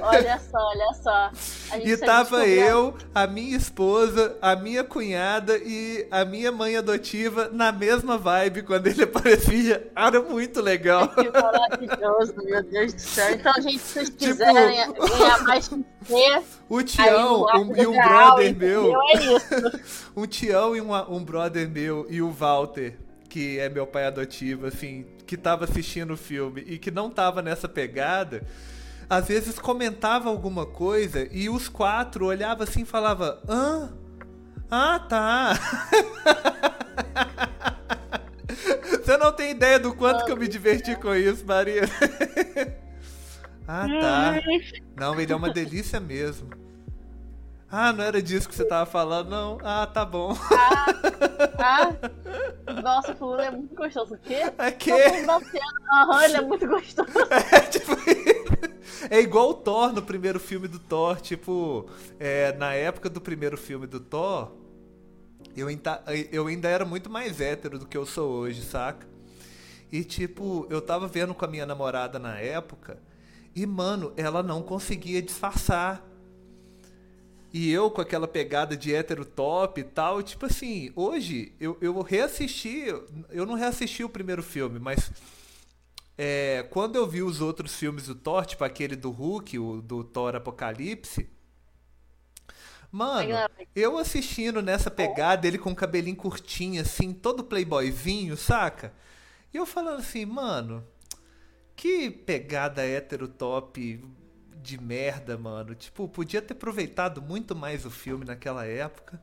Olha só, olha só. E tava eu, a minha esposa, a minha cunhada e a minha mãe adotiva na mesma vibe quando ele aparecia. Era muito legal. Que maravilhoso, meu Deus do céu. Então, gente, se vocês Tipo- quiserem ganhar mais XP, O aí Tião o um- e um brother meu. entendeu? É isso. Um Tião e um, um brother meu e o Walter, que é meu pai adotivo, assim, que tava assistindo o filme e que não tava nessa pegada, às vezes comentava alguma coisa e os quatro olhavam assim e falavam, hã? Ah, tá. Você não tem ideia do quanto que eu me diverti com isso, Maria. ah, tá. Não, ele é uma delícia mesmo. Ah, não era disso que você tava falando, não? Ah, tá bom. Ah, nossa, o fulano é muito gostoso. O quê? É que. Aham, ele é muito gostoso. é tipo isso. É igual o Thor no primeiro filme do Thor, tipo, é, na época do primeiro filme do Thor, eu ainda, eu ainda era muito mais hétero do que eu sou hoje, saca? E tipo, eu tava vendo com a minha namorada na época, e mano, ela não conseguia disfarçar. E eu com aquela pegada de hétero top e tal, tipo assim, hoje eu, eu reassisti, eu não reassisti o primeiro filme, mas é, quando eu vi os outros filmes do Thor, tipo aquele do Hulk, o do Thor Apocalipse, mano, eu assistindo nessa pegada, ele com o cabelinho curtinho, assim, todo playboyzinho, saca? E eu falando assim, mano, que pegada hétero top de merda, mano. Tipo, podia ter aproveitado muito mais o filme naquela época.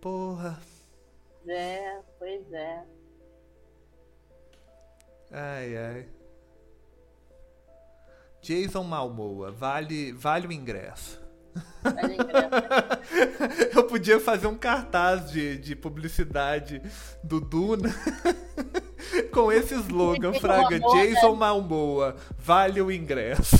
Porra. É, pois é. Ai, ai. Jason Malmoa, vale, vale o ingresso. Vale ingresso. Eu podia fazer um cartaz de, de publicidade do Duna com esse slogan, Fraga, Jason Malmoa, vale o ingresso.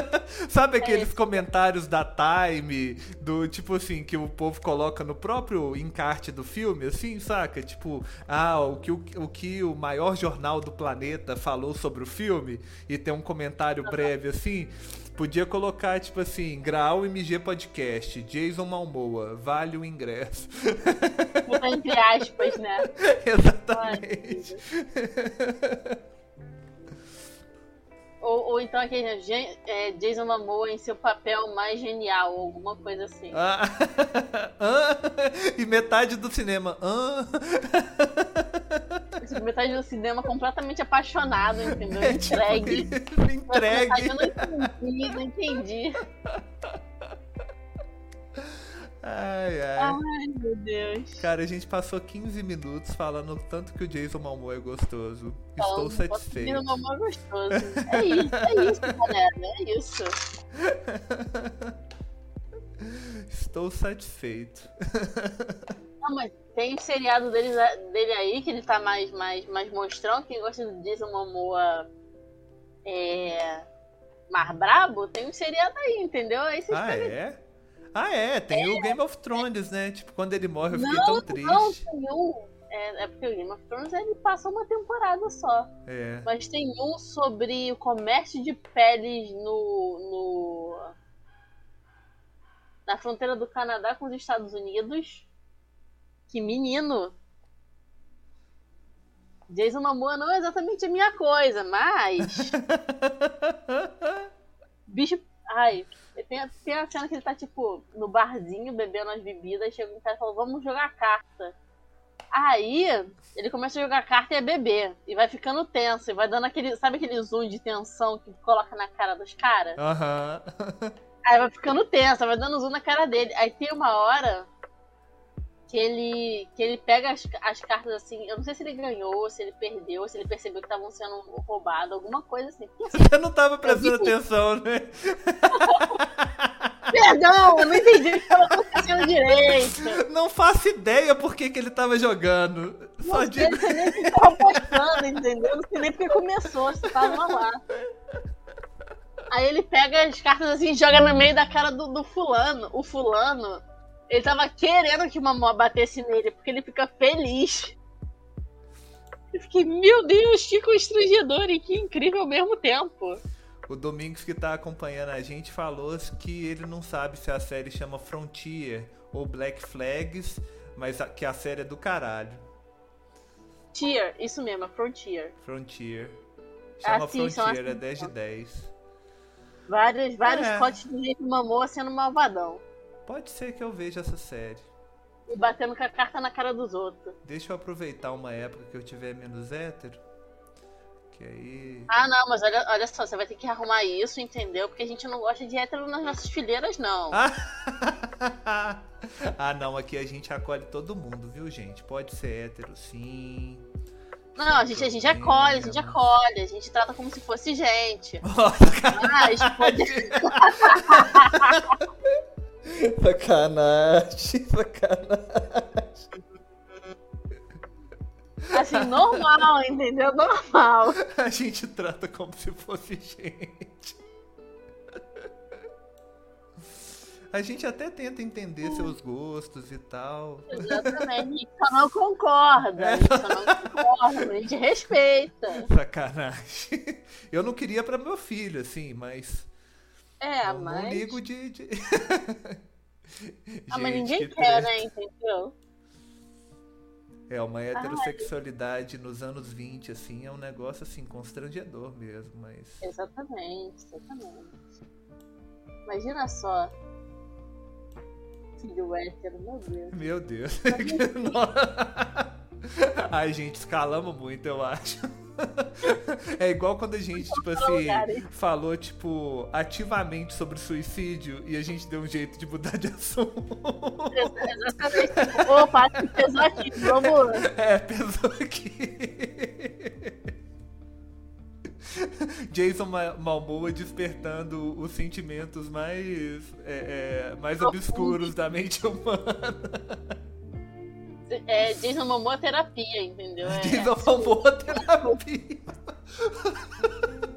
Sabe aqueles isso. comentários da Time, do tipo assim, que o povo coloca no próprio encarte do filme, assim, saca? Tipo, ah, o que o, o que o maior jornal do planeta falou sobre o filme, e tem um comentário breve assim. Podia colocar, tipo assim, Grau MG Podcast, Jason Malmoa, vale o ingresso. Entre aspas, né? Exatamente. Ou, ou então aquele Gen- é, Jason Momoa em seu papel mais genial, ou alguma coisa assim. Ah, ah, e metade do cinema. Ah, Tipo, Metade do cinema completamente apaixonado, entendeu? é tipo Entregue. entregue. Eu não entendi, não entendi. Ai, ai. Ai, meu Deus. Cara, a gente passou 15 minutos falando o tanto que o Jason Malmoa é gostoso. Estou Falando do satisfeito. Jason Momoa gostoso. É isso, é isso, galera. É isso. Estou satisfeito. Não, mas tem o seriado dele, dele aí, que ele tá mais, mais, mais monstrão. Quem gosta do Jason Momoa é, mais brabo, tem um seriado aí, entendeu? Aí vocês Ah, podem- é? Ah, é, tem o Game of Thrones, né? Tipo, quando ele morre eu fiquei Não, tão não, triste. tem um. É, é porque o Game of Thrones ele passa uma temporada só. É. Mas tem um sobre o comércio de peles no. no na fronteira do Canadá com os Estados Unidos. Que menino! Jason Momoa não é exatamente a minha coisa, mas. Bicho. Ai, tem tem a cena que ele tá, tipo, no barzinho bebendo as bebidas. Chega um cara e fala: Vamos jogar carta. Aí ele começa a jogar carta e a beber. E vai ficando tenso. E vai dando aquele. Sabe aquele zoom de tensão que coloca na cara dos caras? Aham. Aí vai ficando tenso, vai dando zoom na cara dele. Aí tem uma hora que ele que ele pega as, as cartas assim. Eu não sei se ele ganhou, se ele perdeu, se ele percebeu que estavam sendo roubadas, alguma coisa assim. Porque, assim, Você não tava prestando Eu atenção, né? Perdão, eu não entendi o que acontecendo direito. Não faço ideia por que, que ele tava jogando. Só Não sei, digo. sei nem que tava postando, entendeu? Não sei nem porque começou, se tava lá. Aí ele pega as cartas assim e joga no meio da cara do, do fulano. O fulano, ele tava querendo que uma mó batesse nele, porque ele fica feliz. Eu fiquei, meu Deus, que constrangedor e que incrível ao mesmo tempo. O Domingos que tá acompanhando a gente falou que ele não sabe se a série chama Frontier ou Black Flags, mas que a série é do caralho. Tier, isso mesmo, é Frontier. Frontier. Chama Ah, sim, Frontier, é assim, 10 de então. 10. Vários, vários É. potes do jeito Mamoa sendo malvadão. Pode ser que eu veja essa série. E batendo com a carta na cara dos outros. Deixa eu aproveitar uma época que eu tiver menos hétero. Que aí. Ah, não, mas olha, olha só, você vai ter que arrumar isso, entendeu? Porque a gente não gosta de hétero nas nossas fileiras, não. Ah, ah, não, aqui a gente acolhe todo mundo, viu, gente? Pode ser hétero, sim. não, a gente, a gente acolhe, a gente acolhe, a gente trata como se fosse gente. Mas pode, Sacanagem, sacanagem. assim, normal, entendeu? Normal. A gente trata como se fosse gente. A gente até tenta entender seus gostos e tal. Exatamente. A gente só não concorda. A gente só não concorda, a gente respeita. Sacanagem. Eu não queria pra meu filho, assim, mas. É, não, mas. não ligo de. de... Ah, mas ninguém que quer, treta. né? Entendeu? É, uma heterossexualidade nos anos 20, assim, é um negócio, assim, constrangedor mesmo, mas... Exatamente, exatamente. Imagina só. Filho hétero, meu Deus. Meu Deus. Ai, gente, escalamos muito, eu acho. É igual quando a gente, tipo assim, falou, tipo, ativamente sobre suicídio e a gente deu um jeito de mudar de assunto. Exatamente. Opa, que pesou aqui, vamos. É, pesou aqui. Jason Ma- Malmoa despertando os sentimentos mais, é, é, mais obscuros da mente humana. É, Jason Momoa terapia, entendeu? É, Jason Malmoa terapia. é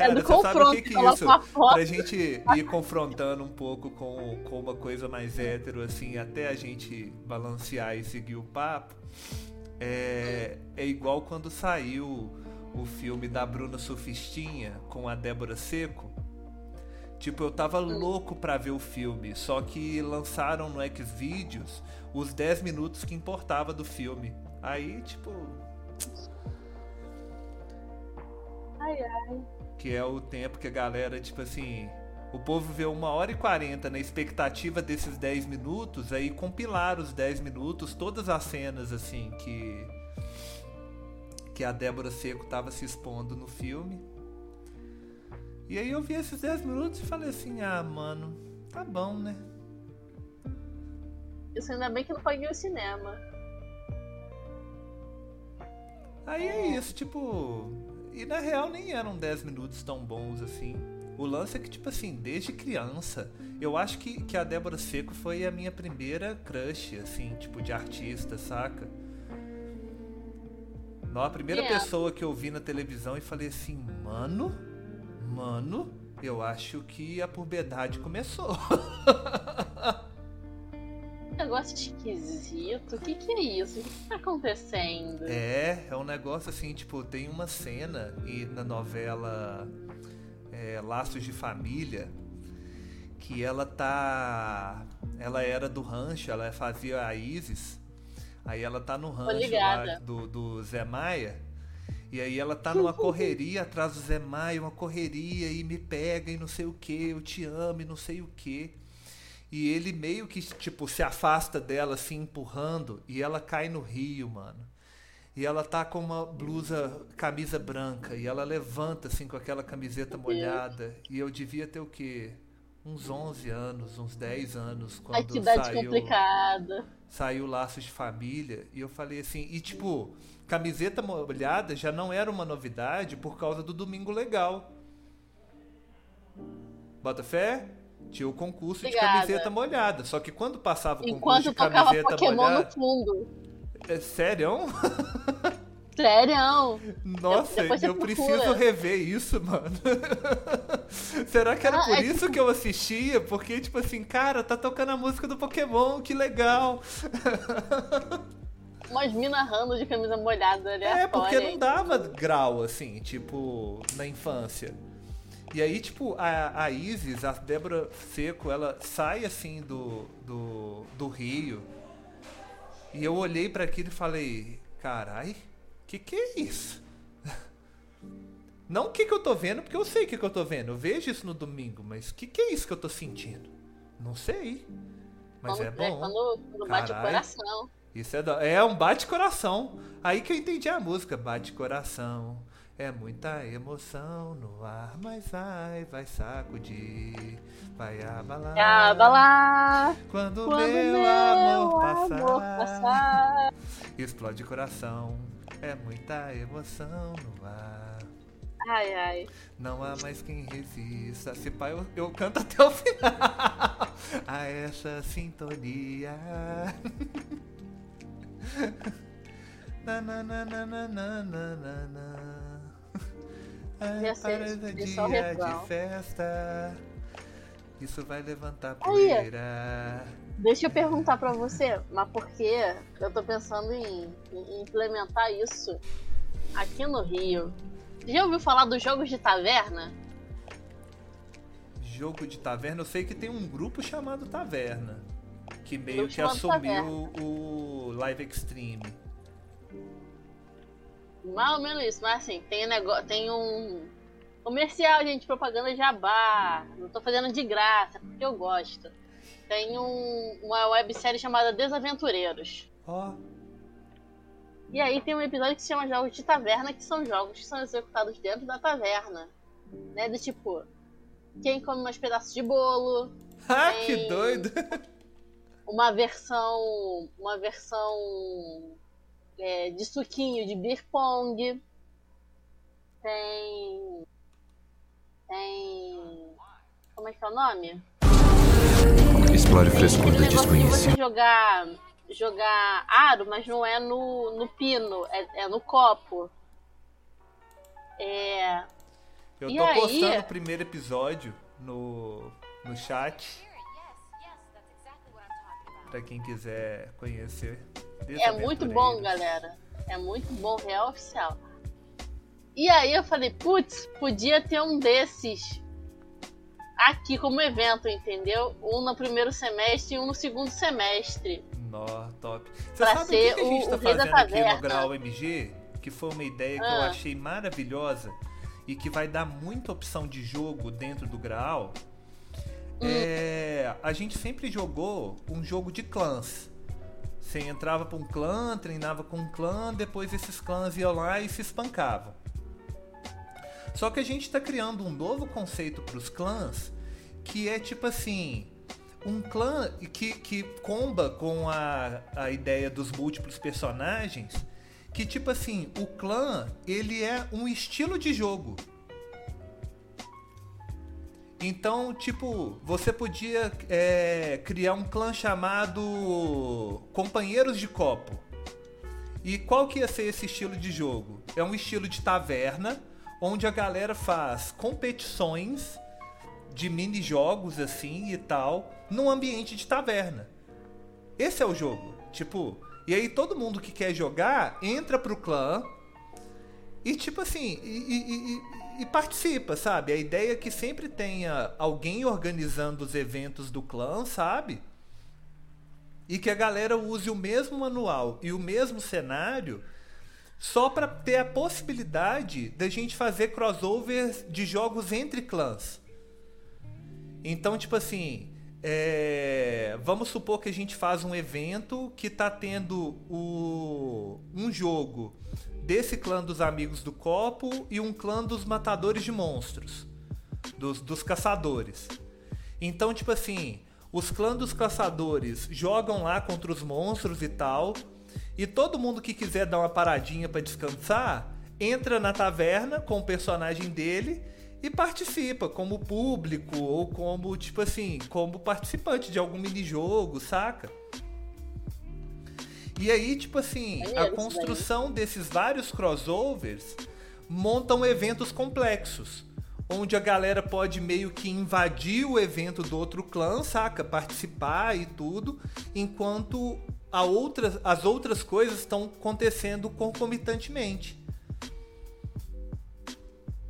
Cara, do você sabe o que, que é isso? Pra gente ir confrontando um pouco com, com uma coisa mais hétero, assim, até a gente balancear e seguir o papo, é, é igual quando saiu o filme da Bruna Surfistinha com a Débora Seco. Tipo, eu tava louco pra ver o filme, só que lançaram no Xvideos os 10 minutos que importava do filme. Aí, tipo, Ai, ai. que é o tempo que a galera, tipo assim, o povo vê uma hora e 40 na expectativa desses 10 minutos, aí compilaram os 10 minutos, todas as cenas assim que que a Débora Seco tava se expondo no filme. E aí eu vi esses 10 minutos e falei assim: "Ah, mano, tá bom, né?" Isso ainda bem que não paguei o cinema. Aí é isso, tipo, e na real nem eram 10 minutos tão bons assim. O lance é que, tipo assim, desde criança, eu acho que, que a Débora Seco foi a minha primeira crush, assim, tipo, de artista, saca? Não, a primeira Yeah. pessoa que eu vi na televisão e falei assim, mano, mano, eu acho que a puberdade começou. negócio esquisito. O que, que é isso? O que, que tá acontecendo? É, é um negócio assim, tipo, tem uma cena e na novela é, Laços de Família que ela tá. Ela era do rancho, ela fazia a Isis. Aí ela tá no rancho lá do, do Zé Maia. E aí ela tá numa correria atrás do Zé Maia, uma correria e me pega e não sei o que, eu te amo e não sei o que. E ele meio que, tipo, se afasta dela, assim, empurrando, e ela cai no rio, mano. E ela tá com uma blusa, camisa branca, e ela levanta, assim, com aquela camiseta molhada. E eu devia ter o quê? Uns 11 anos, uns 10 anos, quando saiu, complicada. saiu Laços de Família. E eu falei assim, e tipo, camiseta molhada já não era uma novidade por causa do Domingo Legal. Bota fé? Tinha o concurso de Obrigada. camiseta molhada. Só que quando passava o concurso Enquanto de camiseta Pokémon molhada. no fundo. É sério? Sério? Nossa, eu procura. preciso rever isso, mano. Será que era Ah, por é isso que eu assistia? Porque, tipo assim, cara, tá tocando a música do Pokémon, que legal. Umas minas rando de camisa molhada ali É, porque não dava grau, assim, tipo, na infância. E aí, tipo, a, a Isis, a Débora Seco, ela sai, assim, do, do, do rio. E eu olhei pra aquilo e falei, carai, que que é isso? Não o que que eu tô vendo, porque eu sei o que que eu tô vendo. Eu vejo isso no domingo, mas o que que é isso que eu tô sentindo? Não sei. Mas quando, é bom. quando, quando bate o coração. Isso é, da- é um bate-coração. Aí que eu entendi a música. Bate-coração. É muita emoção no ar, mas vai, vai sacudir, vai abalar. Abalar Quando, quando meu, meu amor, passar, amor passar. explode coração. É muita emoção no ar. Ai, ai. Não há mais quem resista. Se pai, eu, eu canto até o final. A essa sintonia. Na, na, na, na, na, na, na, na, sei, para é só o dia de festa. Isso vai levantar poeira. Deixa eu perguntar pra você, mas por que eu tô pensando em, em implementar isso aqui no Rio? Já ouviu falar dos jogos de taverna? Jogo de taverna, eu sei que tem um grupo chamado Taverna. Que meio que assumiu o Live Extreme. Mais ou menos isso, mas assim, tem, negócio, tem um comercial, gente, propaganda jabá. Não tô fazendo de graça, porque eu gosto. Tem um- uma websérie chamada Desaventureiros. Ó, E aí tem um episódio que se chama Jogos de Taverna, que são jogos que são executados dentro da taverna. Né? Do tipo, quem come mais pedaços de bolo, ah, que doido! uma versão. Uma versão é, de suquinho de beer pong. Tem. Tem. Como é que é o nome? Explore negócio de desconhecida. você jogar. Jogar aro, mas não é no, no pino, é, é no copo. É. Eu E tô aí? postando o primeiro episódio no, no chat. Pra quem quiser conhecer. É muito bom, galera. É muito bom, real oficial. E aí eu falei, putz, podia ter um desses aqui como evento, entendeu? Um no primeiro semestre e um no segundo semestre. Nó, top. Você Pra sabe o que, ser a gente o- tá o fazendo aqui no. Grau MG? Que foi uma ideia que eu Ah. achei maravilhosa e que vai dar muita opção de jogo dentro do Graal. Hum. É, a gente sempre jogou um jogo de clãs. Você entrava pra um clã, treinava com um clã, depois esses clãs iam lá e se espancavam. Só que a gente está criando um novo conceito para os clãs, que é tipo assim, um clã que, que comba com a, a ideia dos múltiplos personagens, que tipo assim, o clã, ele é um estilo de jogo. Então, tipo, você podia é, criar um clã chamado Companheiros de Copo. E qual que ia ser esse estilo de jogo? É um estilo de taverna, onde a galera faz competições de mini jogos assim e tal, num ambiente de taverna. Esse é o jogo. Tipo, e aí todo mundo que quer jogar entra pro clã e tipo assim, e, e, e, e participa, sabe? A ideia é que sempre tenha alguém organizando os eventos do clã, sabe? E que a galera use o mesmo manual e o mesmo cenário só para ter a possibilidade da gente fazer crossovers de jogos entre clãs. Então, tipo assim, é, vamos supor que a gente faz um evento que tá tendo o, um jogo desse clã dos amigos do copo e um clã dos matadores de monstros, dos, dos caçadores. Então, tipo assim, os clãs dos caçadores jogam lá contra os monstros e tal, e todo mundo que quiser dar uma paradinha para descansar entra na taverna com o personagem dele e participa como público ou como, tipo assim, como participante de algum minijogo, saca? E aí, tipo assim, a construção desses vários crossovers montam eventos complexos. Onde a galera pode meio que invadir o evento do outro clã, saca? Participar e tudo, enquanto a outras, as outras coisas estão acontecendo concomitantemente.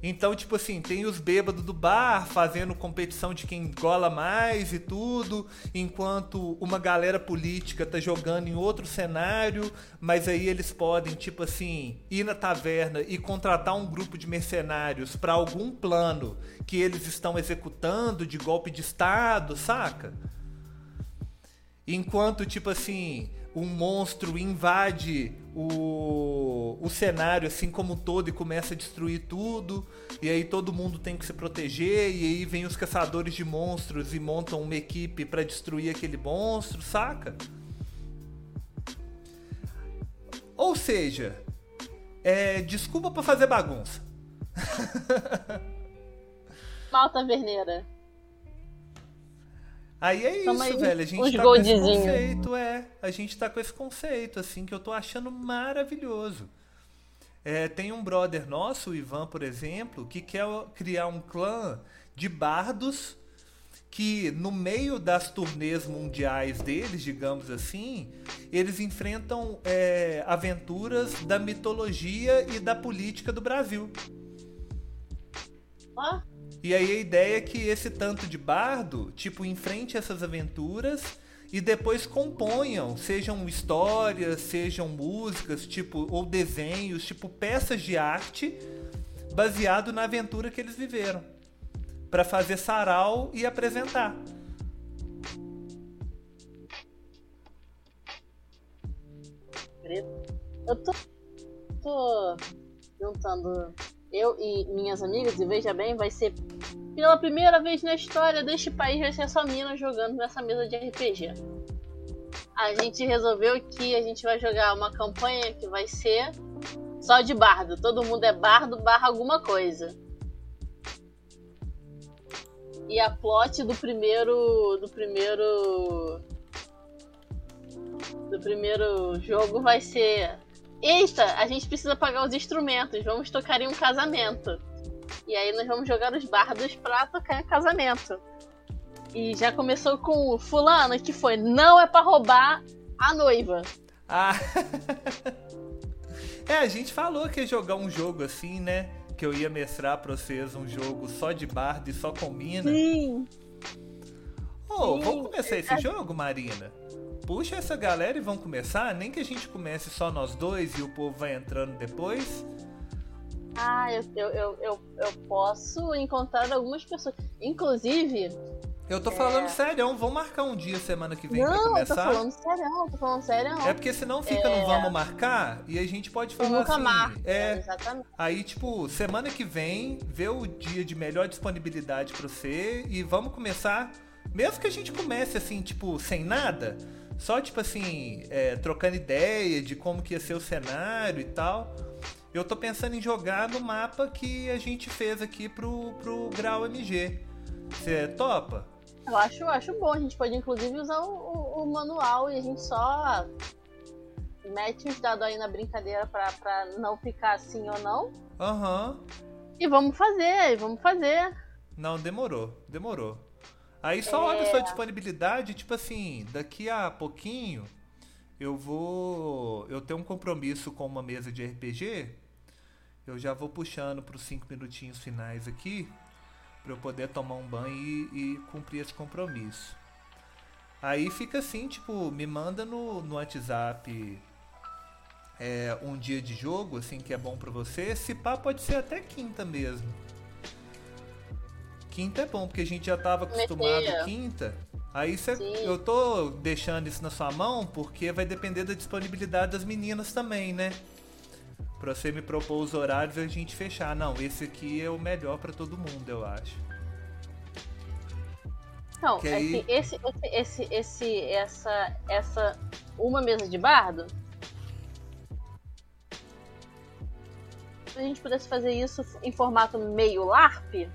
Então, tipo assim, tem os bêbados do bar fazendo competição de quem gola mais e tudo, enquanto uma galera política tá jogando em outro cenário, mas aí eles podem, tipo assim, ir na taverna e contratar um grupo de mercenários para algum plano que eles estão executando de golpe de estado, saca? Enquanto, tipo assim, um monstro invade o, o cenário assim como todo e começa a destruir tudo. E aí todo mundo tem que se proteger. E aí vem os caçadores de monstros e montam uma equipe para destruir aquele monstro, saca? Ou seja, é, desculpa pra fazer bagunça. Malta Verneira. Aí é isso, aí, velho. A gente tá com esse conceito, é. A gente tá com esse conceito, assim, que eu tô achando maravilhoso. É, tem um brother nosso, o Ivan, por exemplo, que quer criar um clã de bardos que no meio das turnês mundiais deles, digamos assim, eles enfrentam é, aventuras da mitologia e da política do Brasil. Ó, E aí a ideia é que esse tanto de bardo, tipo, enfrente essas aventuras e depois componham, sejam histórias, sejam músicas, tipo, ou desenhos, tipo peças de arte baseado na aventura que eles viveram, Pra fazer sarau e apresentar. Eu tô, tô juntando eu e minhas amigas, e veja bem, vai ser pela primeira vez na história deste país, vai ser só mina jogando nessa mesa de RPG. A gente resolveu que a gente vai jogar uma campanha que vai ser só de bardo. Todo mundo é bardo barra alguma coisa. E a plot do primeiro. do primeiro. do primeiro jogo vai ser. Eita, a gente precisa pagar os instrumentos, vamos tocar em um casamento. E aí nós vamos jogar os bardos pra tocar em casamento. E já começou com o fulano que foi, não é pra roubar a noiva. Ah. é, a gente falou que ia jogar um jogo assim, né? Que eu ia mestrar pra vocês um jogo só de bardo e só com mina. Sim. Ô, Sim. vamos começar esse jogo, Marina? Puxa essa galera e vamos começar? Nem que a gente comece só nós dois e o povo vai entrando depois. Ah, eu, eu, eu, eu, eu posso encontrar algumas pessoas. Inclusive. Eu tô falando sério, vamos marcar um dia semana que vem pra É. não, eu tô começar? falando sério, tô falando sério. É porque senão fica no vamos marcar e a gente pode eu falar nunca assim. marco. É, Exatamente. Aí, tipo, semana que vem, vê o dia de melhor disponibilidade pra você e vamos começar. Mesmo que a gente comece assim, tipo, sem nada, só tipo assim, é, trocando ideia de como que ia ser o cenário e tal. Eu tô pensando em jogar no mapa que a gente fez aqui pro, pro Grau MG. Você topa? Eu acho, eu acho bom. A gente pode inclusive usar o, o, o manual e a gente só mete os dados aí na brincadeira pra, pra não ficar assim ou não. Aham. E vamos fazer, e vamos fazer. Não, demorou, demorou. Aí só olha É. sua disponibilidade, tipo assim, daqui a pouquinho eu vou. Eu tenho um compromisso com uma mesa de RPG. Eu já vou puxando pros cinco minutinhos finais aqui. Pra eu poder tomar um banho e, e cumprir esse compromisso. Aí fica assim, tipo, me manda no, no WhatsApp é, um dia de jogo, assim, que é bom pra você. Se pá, pode ser até quinta mesmo. Quinta é bom, porque a gente já tava acostumado Meter. quinta. Aí cê, eu tô deixando isso na sua mão porque vai depender da disponibilidade das meninas também, né? Pra você me propor os horários e a gente fechar. Não, esse aqui é o melhor pra todo mundo, eu acho. Então, Que é aí- esse, esse, esse, esse, essa, essa, uma mesa de bardo, se a gente pudesse fazer isso em formato meio LARP,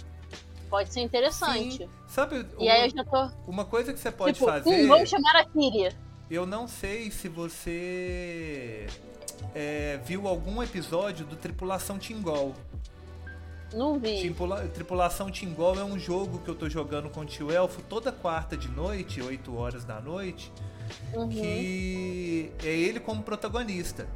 pode ser interessante. Sim. Sabe, E aí eu já tô, uma coisa que você pode tipo, fazer. hum, vamos chamar a Kyria. Eu não sei se você é, viu algum episódio do Tripulação Tingol. Não vi. Tripula- Tripulação Tingol é um jogo que eu tô jogando com o tio Elfo toda quarta de noite, 8 horas da noite, Uhum. que é ele como protagonista.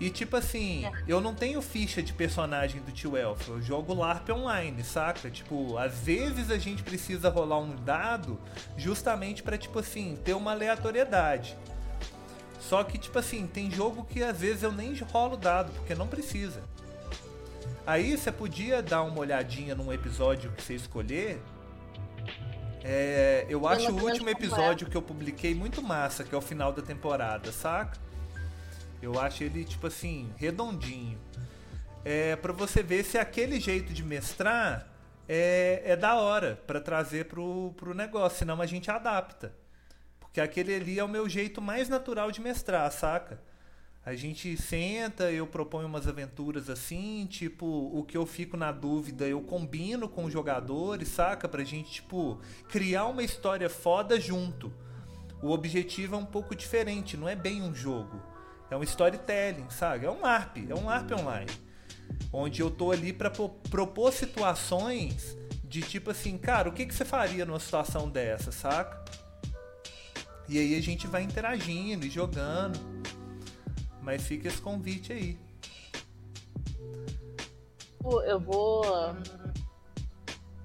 E tipo assim, É. eu não tenho ficha de personagem do tio Elfo, eu jogo LARP online, saca? Tipo, às vezes a gente precisa rolar um dado justamente pra, tipo assim, ter uma aleatoriedade. Só que, tipo assim, tem jogo que às vezes eu nem rolo dado, porque não precisa. Aí você podia dar uma olhadinha num episódio que você escolher. É, eu acho o último é. episódio que eu publiquei muito massa, que é o final da temporada, saca? Eu acho ele, tipo assim, redondinho. É para você ver se aquele jeito de mestrar é, é da hora pra trazer pro, pro negócio, senão a gente adapta. Porque aquele ali é o meu jeito mais natural de mestrar, saca? A gente senta, eu proponho umas aventuras assim, tipo, o que eu fico na dúvida, eu combino com os jogadores, saca? Pra gente, tipo, criar uma história foda junto. O objetivo é um pouco diferente, não é bem um jogo. É um storytelling, sabe? É um ARP, é um ARP online. Onde eu tô ali pra pro- propor situações de tipo assim, cara, o que, que você faria numa situação dessa, saca? E aí a gente vai interagindo e jogando. Mas fica esse convite aí. Eu vou.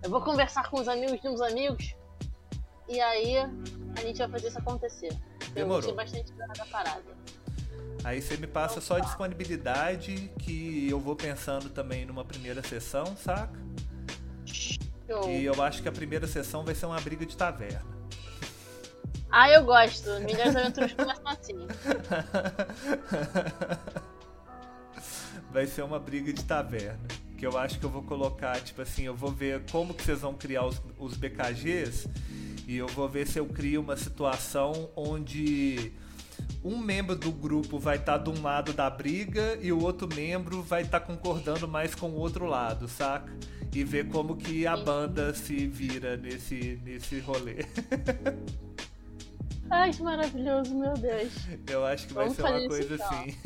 Eu vou conversar com os amigos de uns amigos. E aí a gente vai fazer isso acontecer. Eu Demorou. gostei bastante da parada. Aí você me passa só a disponibilidade, que eu vou pensando também numa primeira sessão, saca? Eu... E eu acho que a primeira sessão vai ser uma briga de taverna. Ah, eu gosto. Melhores aventuras começam assim. vai ser uma briga de taverna. Que eu acho que eu vou colocar, tipo assim, eu vou ver como que vocês vão criar os, os BKGs e eu vou ver se eu crio uma situação onde um membro do grupo vai estar de um lado da briga e o outro membro vai estar concordando mais com o outro lado, saca? E ver como que a banda se vira nesse, nesse rolê. Ai, que maravilhoso, meu Deus. Eu acho que vai Vamos ser uma coisa então. assim.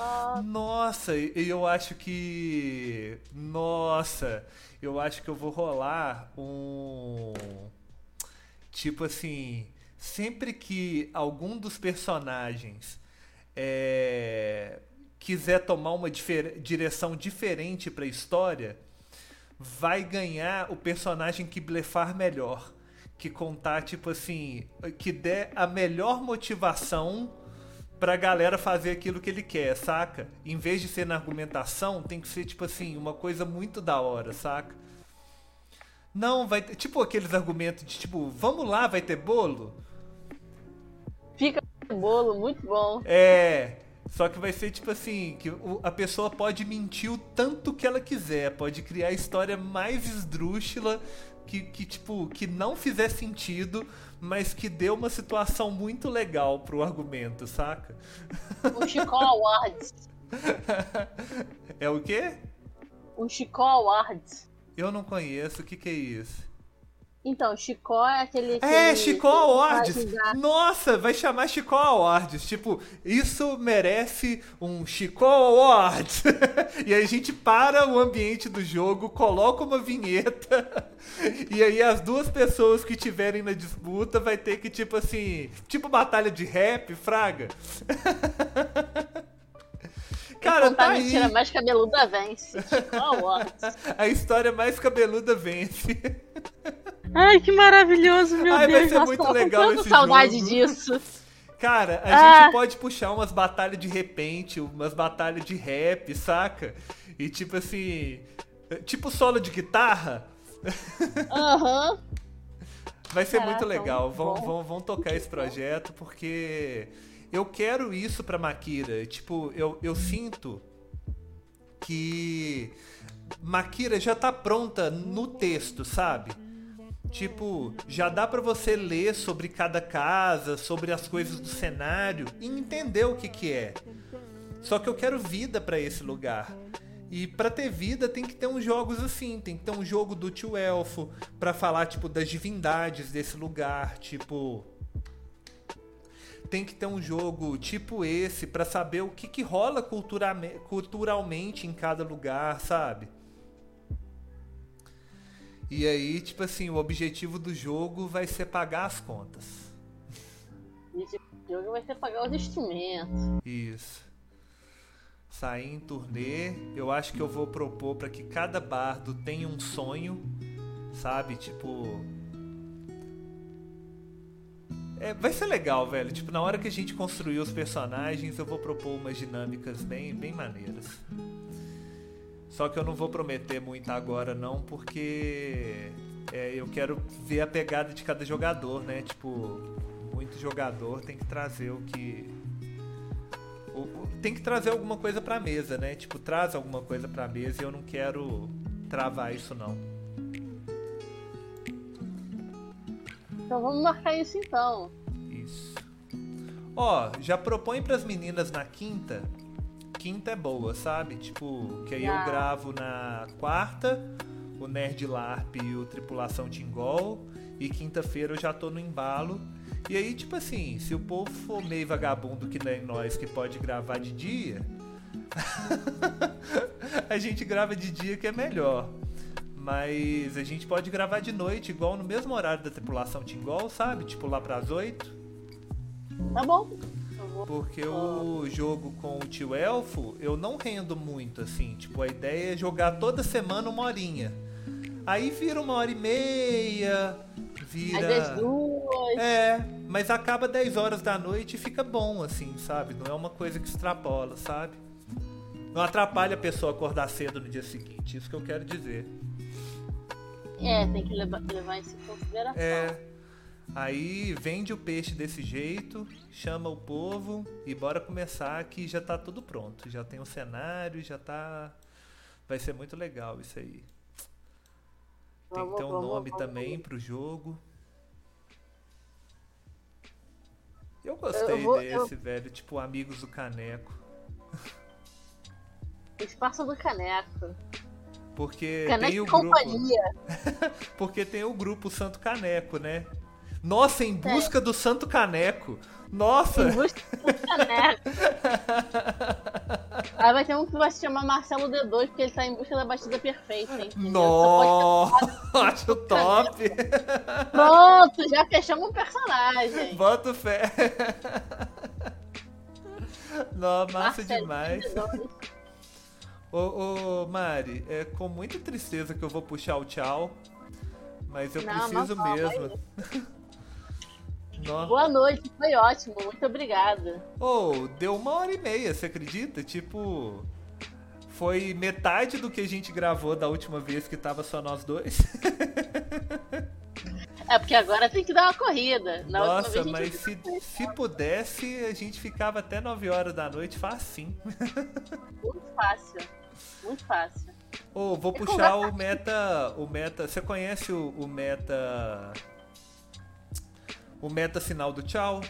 Ah, Nossa, e eu acho que. Nossa, eu acho que eu vou rolar um. Tipo assim. Sempre que algum dos personagens é, quiser tomar uma difer- direção diferente pra história, vai ganhar o personagem que blefar melhor. Que contar, tipo assim, que der a melhor motivação pra galera fazer aquilo que ele quer, saca? Em vez de ser na argumentação, tem que ser, tipo assim, uma coisa muito da hora, saca? Não, vai ter. Tipo aqueles argumentos de tipo, vamos lá, vai ter bolo? Fica o bolo, muito bom. É. Só que vai ser tipo assim, que o- a pessoa pode mentir o tanto que ela quiser, pode criar a história mais esdrúxula que, que tipo, que não fizer sentido, mas que dê uma situação muito legal pro argumento, saca? O Chico Awards. É o quê? um Chicó Awards. Eu não conheço, o que, que é isso? Então, Chicó é aquele. É, aquele- Chicó Awards! Nossa, vai chamar Chicó Awards. Tipo, isso merece um Chicó Awards. e aí a gente para o ambiente do jogo, coloca uma vinheta. e aí as duas pessoas que tiverem na disputa vai ter que, tipo assim. Tipo batalha de rap, fraga. Cara, tá a mentira aí. mais cabeluda vence. Chicó Awards. A história mais cabeluda vence. Ai, que maravilhoso, meu Ai, vai Deus. ser nossa, muito legal esse saudade jogo. disso. Cara, a Ah. gente pode puxar umas batalhas de repente, umas batalhas de rap, saca? E tipo assim. Tipo solo de guitarra. Aham. Vai ser Caraca, muito legal. Vão, vão, vão tocar esse projeto porque eu quero isso pra Makira. Tipo, eu, eu sinto que Makira já tá pronta no texto, sabe? Tipo, já dá pra você ler sobre cada casa, sobre as coisas do cenário e entender o que que é. Só que eu quero vida pra esse lugar. E pra ter vida tem que ter uns jogos assim, tem que ter um jogo do tio Elfo pra falar tipo das divindades desse lugar, tipo tem que ter um jogo tipo esse pra saber o que que rola culturalmente em cada lugar, sabe? E aí, tipo assim, o objetivo do jogo vai ser pagar as contas. Esse jogo vai ser pagar os instrumentos. Isso. Sair em turnê, eu acho que eu vou propor para que cada bardo tenha um sonho, sabe? Tipo. É, vai ser legal, velho. Tipo, na hora que a gente construir os personagens, eu vou propor umas dinâmicas bem, bem maneiras. Só que eu não vou prometer muito agora, não, porque é, eu quero ver a pegada de cada jogador, né? Tipo, muito jogador tem que trazer o que. o- tem que trazer alguma coisa pra mesa, né? Tipo, traz alguma coisa pra mesa e eu não quero travar isso, não. Então vamos marcar isso então. Isso. Ó, já propõe pras meninas na quinta. Quinta é boa, sabe? Tipo, que aí eu Já. gravo na quarta, o Nerd LARP e o Tripulação Tingol. E quinta-feira eu já tô no embalo. E aí, tipo assim, se o povo for meio vagabundo que nem nós que pode gravar de dia, a gente grava de dia que é melhor. Mas a gente pode gravar de noite, igual no mesmo horário da tripulação Tingol, sabe? Tipo lá pras 8. Tá bom? Porque o jogo com o tio Elfo, eu não rendo muito, assim. Tipo, a ideia é jogar toda semana uma horinha. Aí vira uma hora e meia, Às vira. vezes duas. É, mas acaba 10 horas da noite e fica bom, assim, sabe? Não é uma coisa que extrapola, sabe? Não atrapalha a pessoa acordar cedo no dia seguinte, isso que eu quero dizer. É, tem que levar, levar isso em consideração. É. Aí vende o peixe desse jeito, chama o povo e bora começar que já tá tudo pronto. Já tem o cenário, já tá. Vai ser muito legal isso aí. Tem que ter um nome também pro jogo. Eu gostei Eu vou- desse, velho. Tipo, Amigos do Caneco. Espaço do Caneco. Porque Caneco tem o e grupo. companhia. Porque tem o grupo Santo Caneco, né? Nossa, em busca do Santo Caneco. Nossa! Em busca do Caneco. Aí vai ter um que vai se chamar Marcelo D2, porque ele tá em busca da batida perfeita? Só pode Nossa, acho top. Pronto, já fechamos um personagem. Bota fé. Não, massa Marcelo demais. D2. Ô, ô, Mari, é com muita tristeza que eu vou puxar o tchau. Mas eu Não, preciso mas mesmo. Nó. Boa noite, foi ótimo, muito obrigada. Ô, deu uma hora e meia, você acredita? Tipo. Foi metade do que a gente gravou da última vez que tava só nós dois. É porque agora tem que dar uma corrida. Na Nossa, mas se, se pudesse, a gente ficava até 9 horas da noite facinho. Muito fácil. Muito fácil. Ô, vou puxar o meta. O meta. Você conhece o, o meta. O meta sinal do tchau?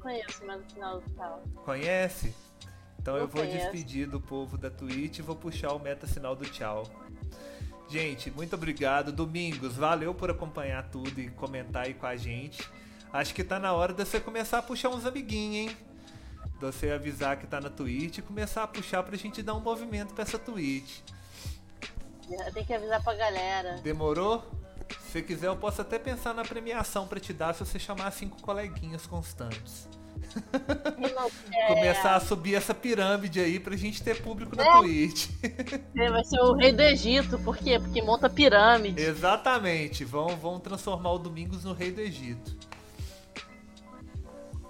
Conheço, mas no final do tal. Conhece? Então Eu eu vou conheço. despedir do povo da Twitch e vou puxar o meta sinal do tchau. Gente, muito obrigado. Domingos, valeu por acompanhar tudo e comentar aí com a gente. Acho que tá na hora de você começar a puxar uns amiguinhos, hein? De você avisar que tá na Twitch e começar a puxar pra gente dar um movimento pra essa Twitch. Tem que avisar pra galera. Demorou? Se você quiser, eu posso até pensar na premiação pra te dar se você chamar cinco coleguinhas constantes. Começar a subir essa pirâmide aí pra gente ter público na É. Twitch. vai ser o rei do Egito. Por quê? Porque monta pirâmide. Exatamente. Vão, vão transformar o Domingos no rei do Egito.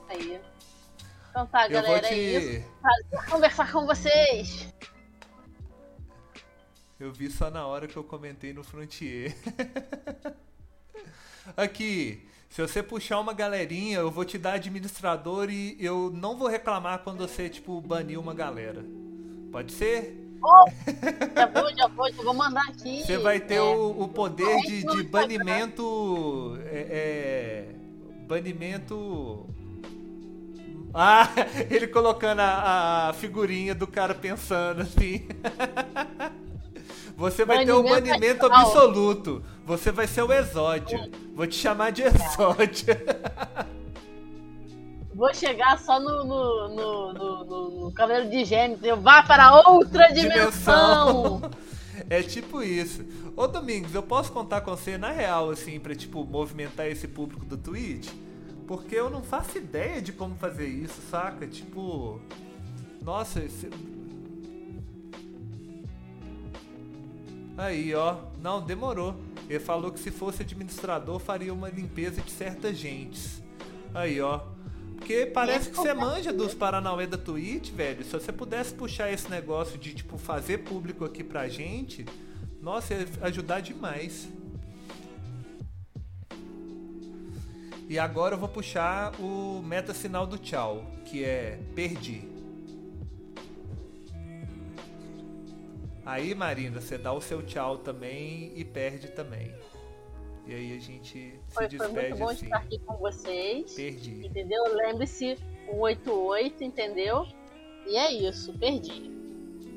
Aí. Então tá, Eu galera, é isso. te. Prazer conversar com vocês. Eu vi só na hora que eu comentei no Frontier. Aqui, se você puxar uma galerinha, eu vou te dar administrador e eu não vou reclamar quando você, tipo, banir uma galera. Pode ser? Já vou, já vou, já vou mandar aqui. Você vai ter É, o, o poder de, de banimento. É, é, banimento. Ah, ele colocando a, a figurinha do cara pensando assim. Você vai ter o Banimento banimento radical. absoluto. Você vai ser o exódio. Vou te chamar de exódio. Vou chegar só no, no, no, no, no, no Cavaleiro de Gêmeos. Eu vá para outra dimensão. É tipo isso. Ô Domingos, eu posso contar com você na real, assim, pra, tipo, movimentar esse público do Twitch? Porque eu não faço ideia de como fazer isso, saca? Tipo. Nossa, esse... Aí, ó. Não, demorou. Ele falou que se fosse administrador, faria uma limpeza de certas gentes. Aí, ó. Porque parece que você manja dos Paranauê da Twitch, velho. Se você pudesse puxar esse negócio de, tipo, fazer público aqui pra gente, nossa, ia ajudar demais. E agora eu vou puxar o meta sinal do tchau, que é perdi. Aí, Marina, você dá o seu tchau também e perde também. E aí a gente se Foi, foi muito despede bom assim. estar aqui com vocês. Perdi. Entendeu? Lembre-se, 188, entendeu? E é isso, perdi.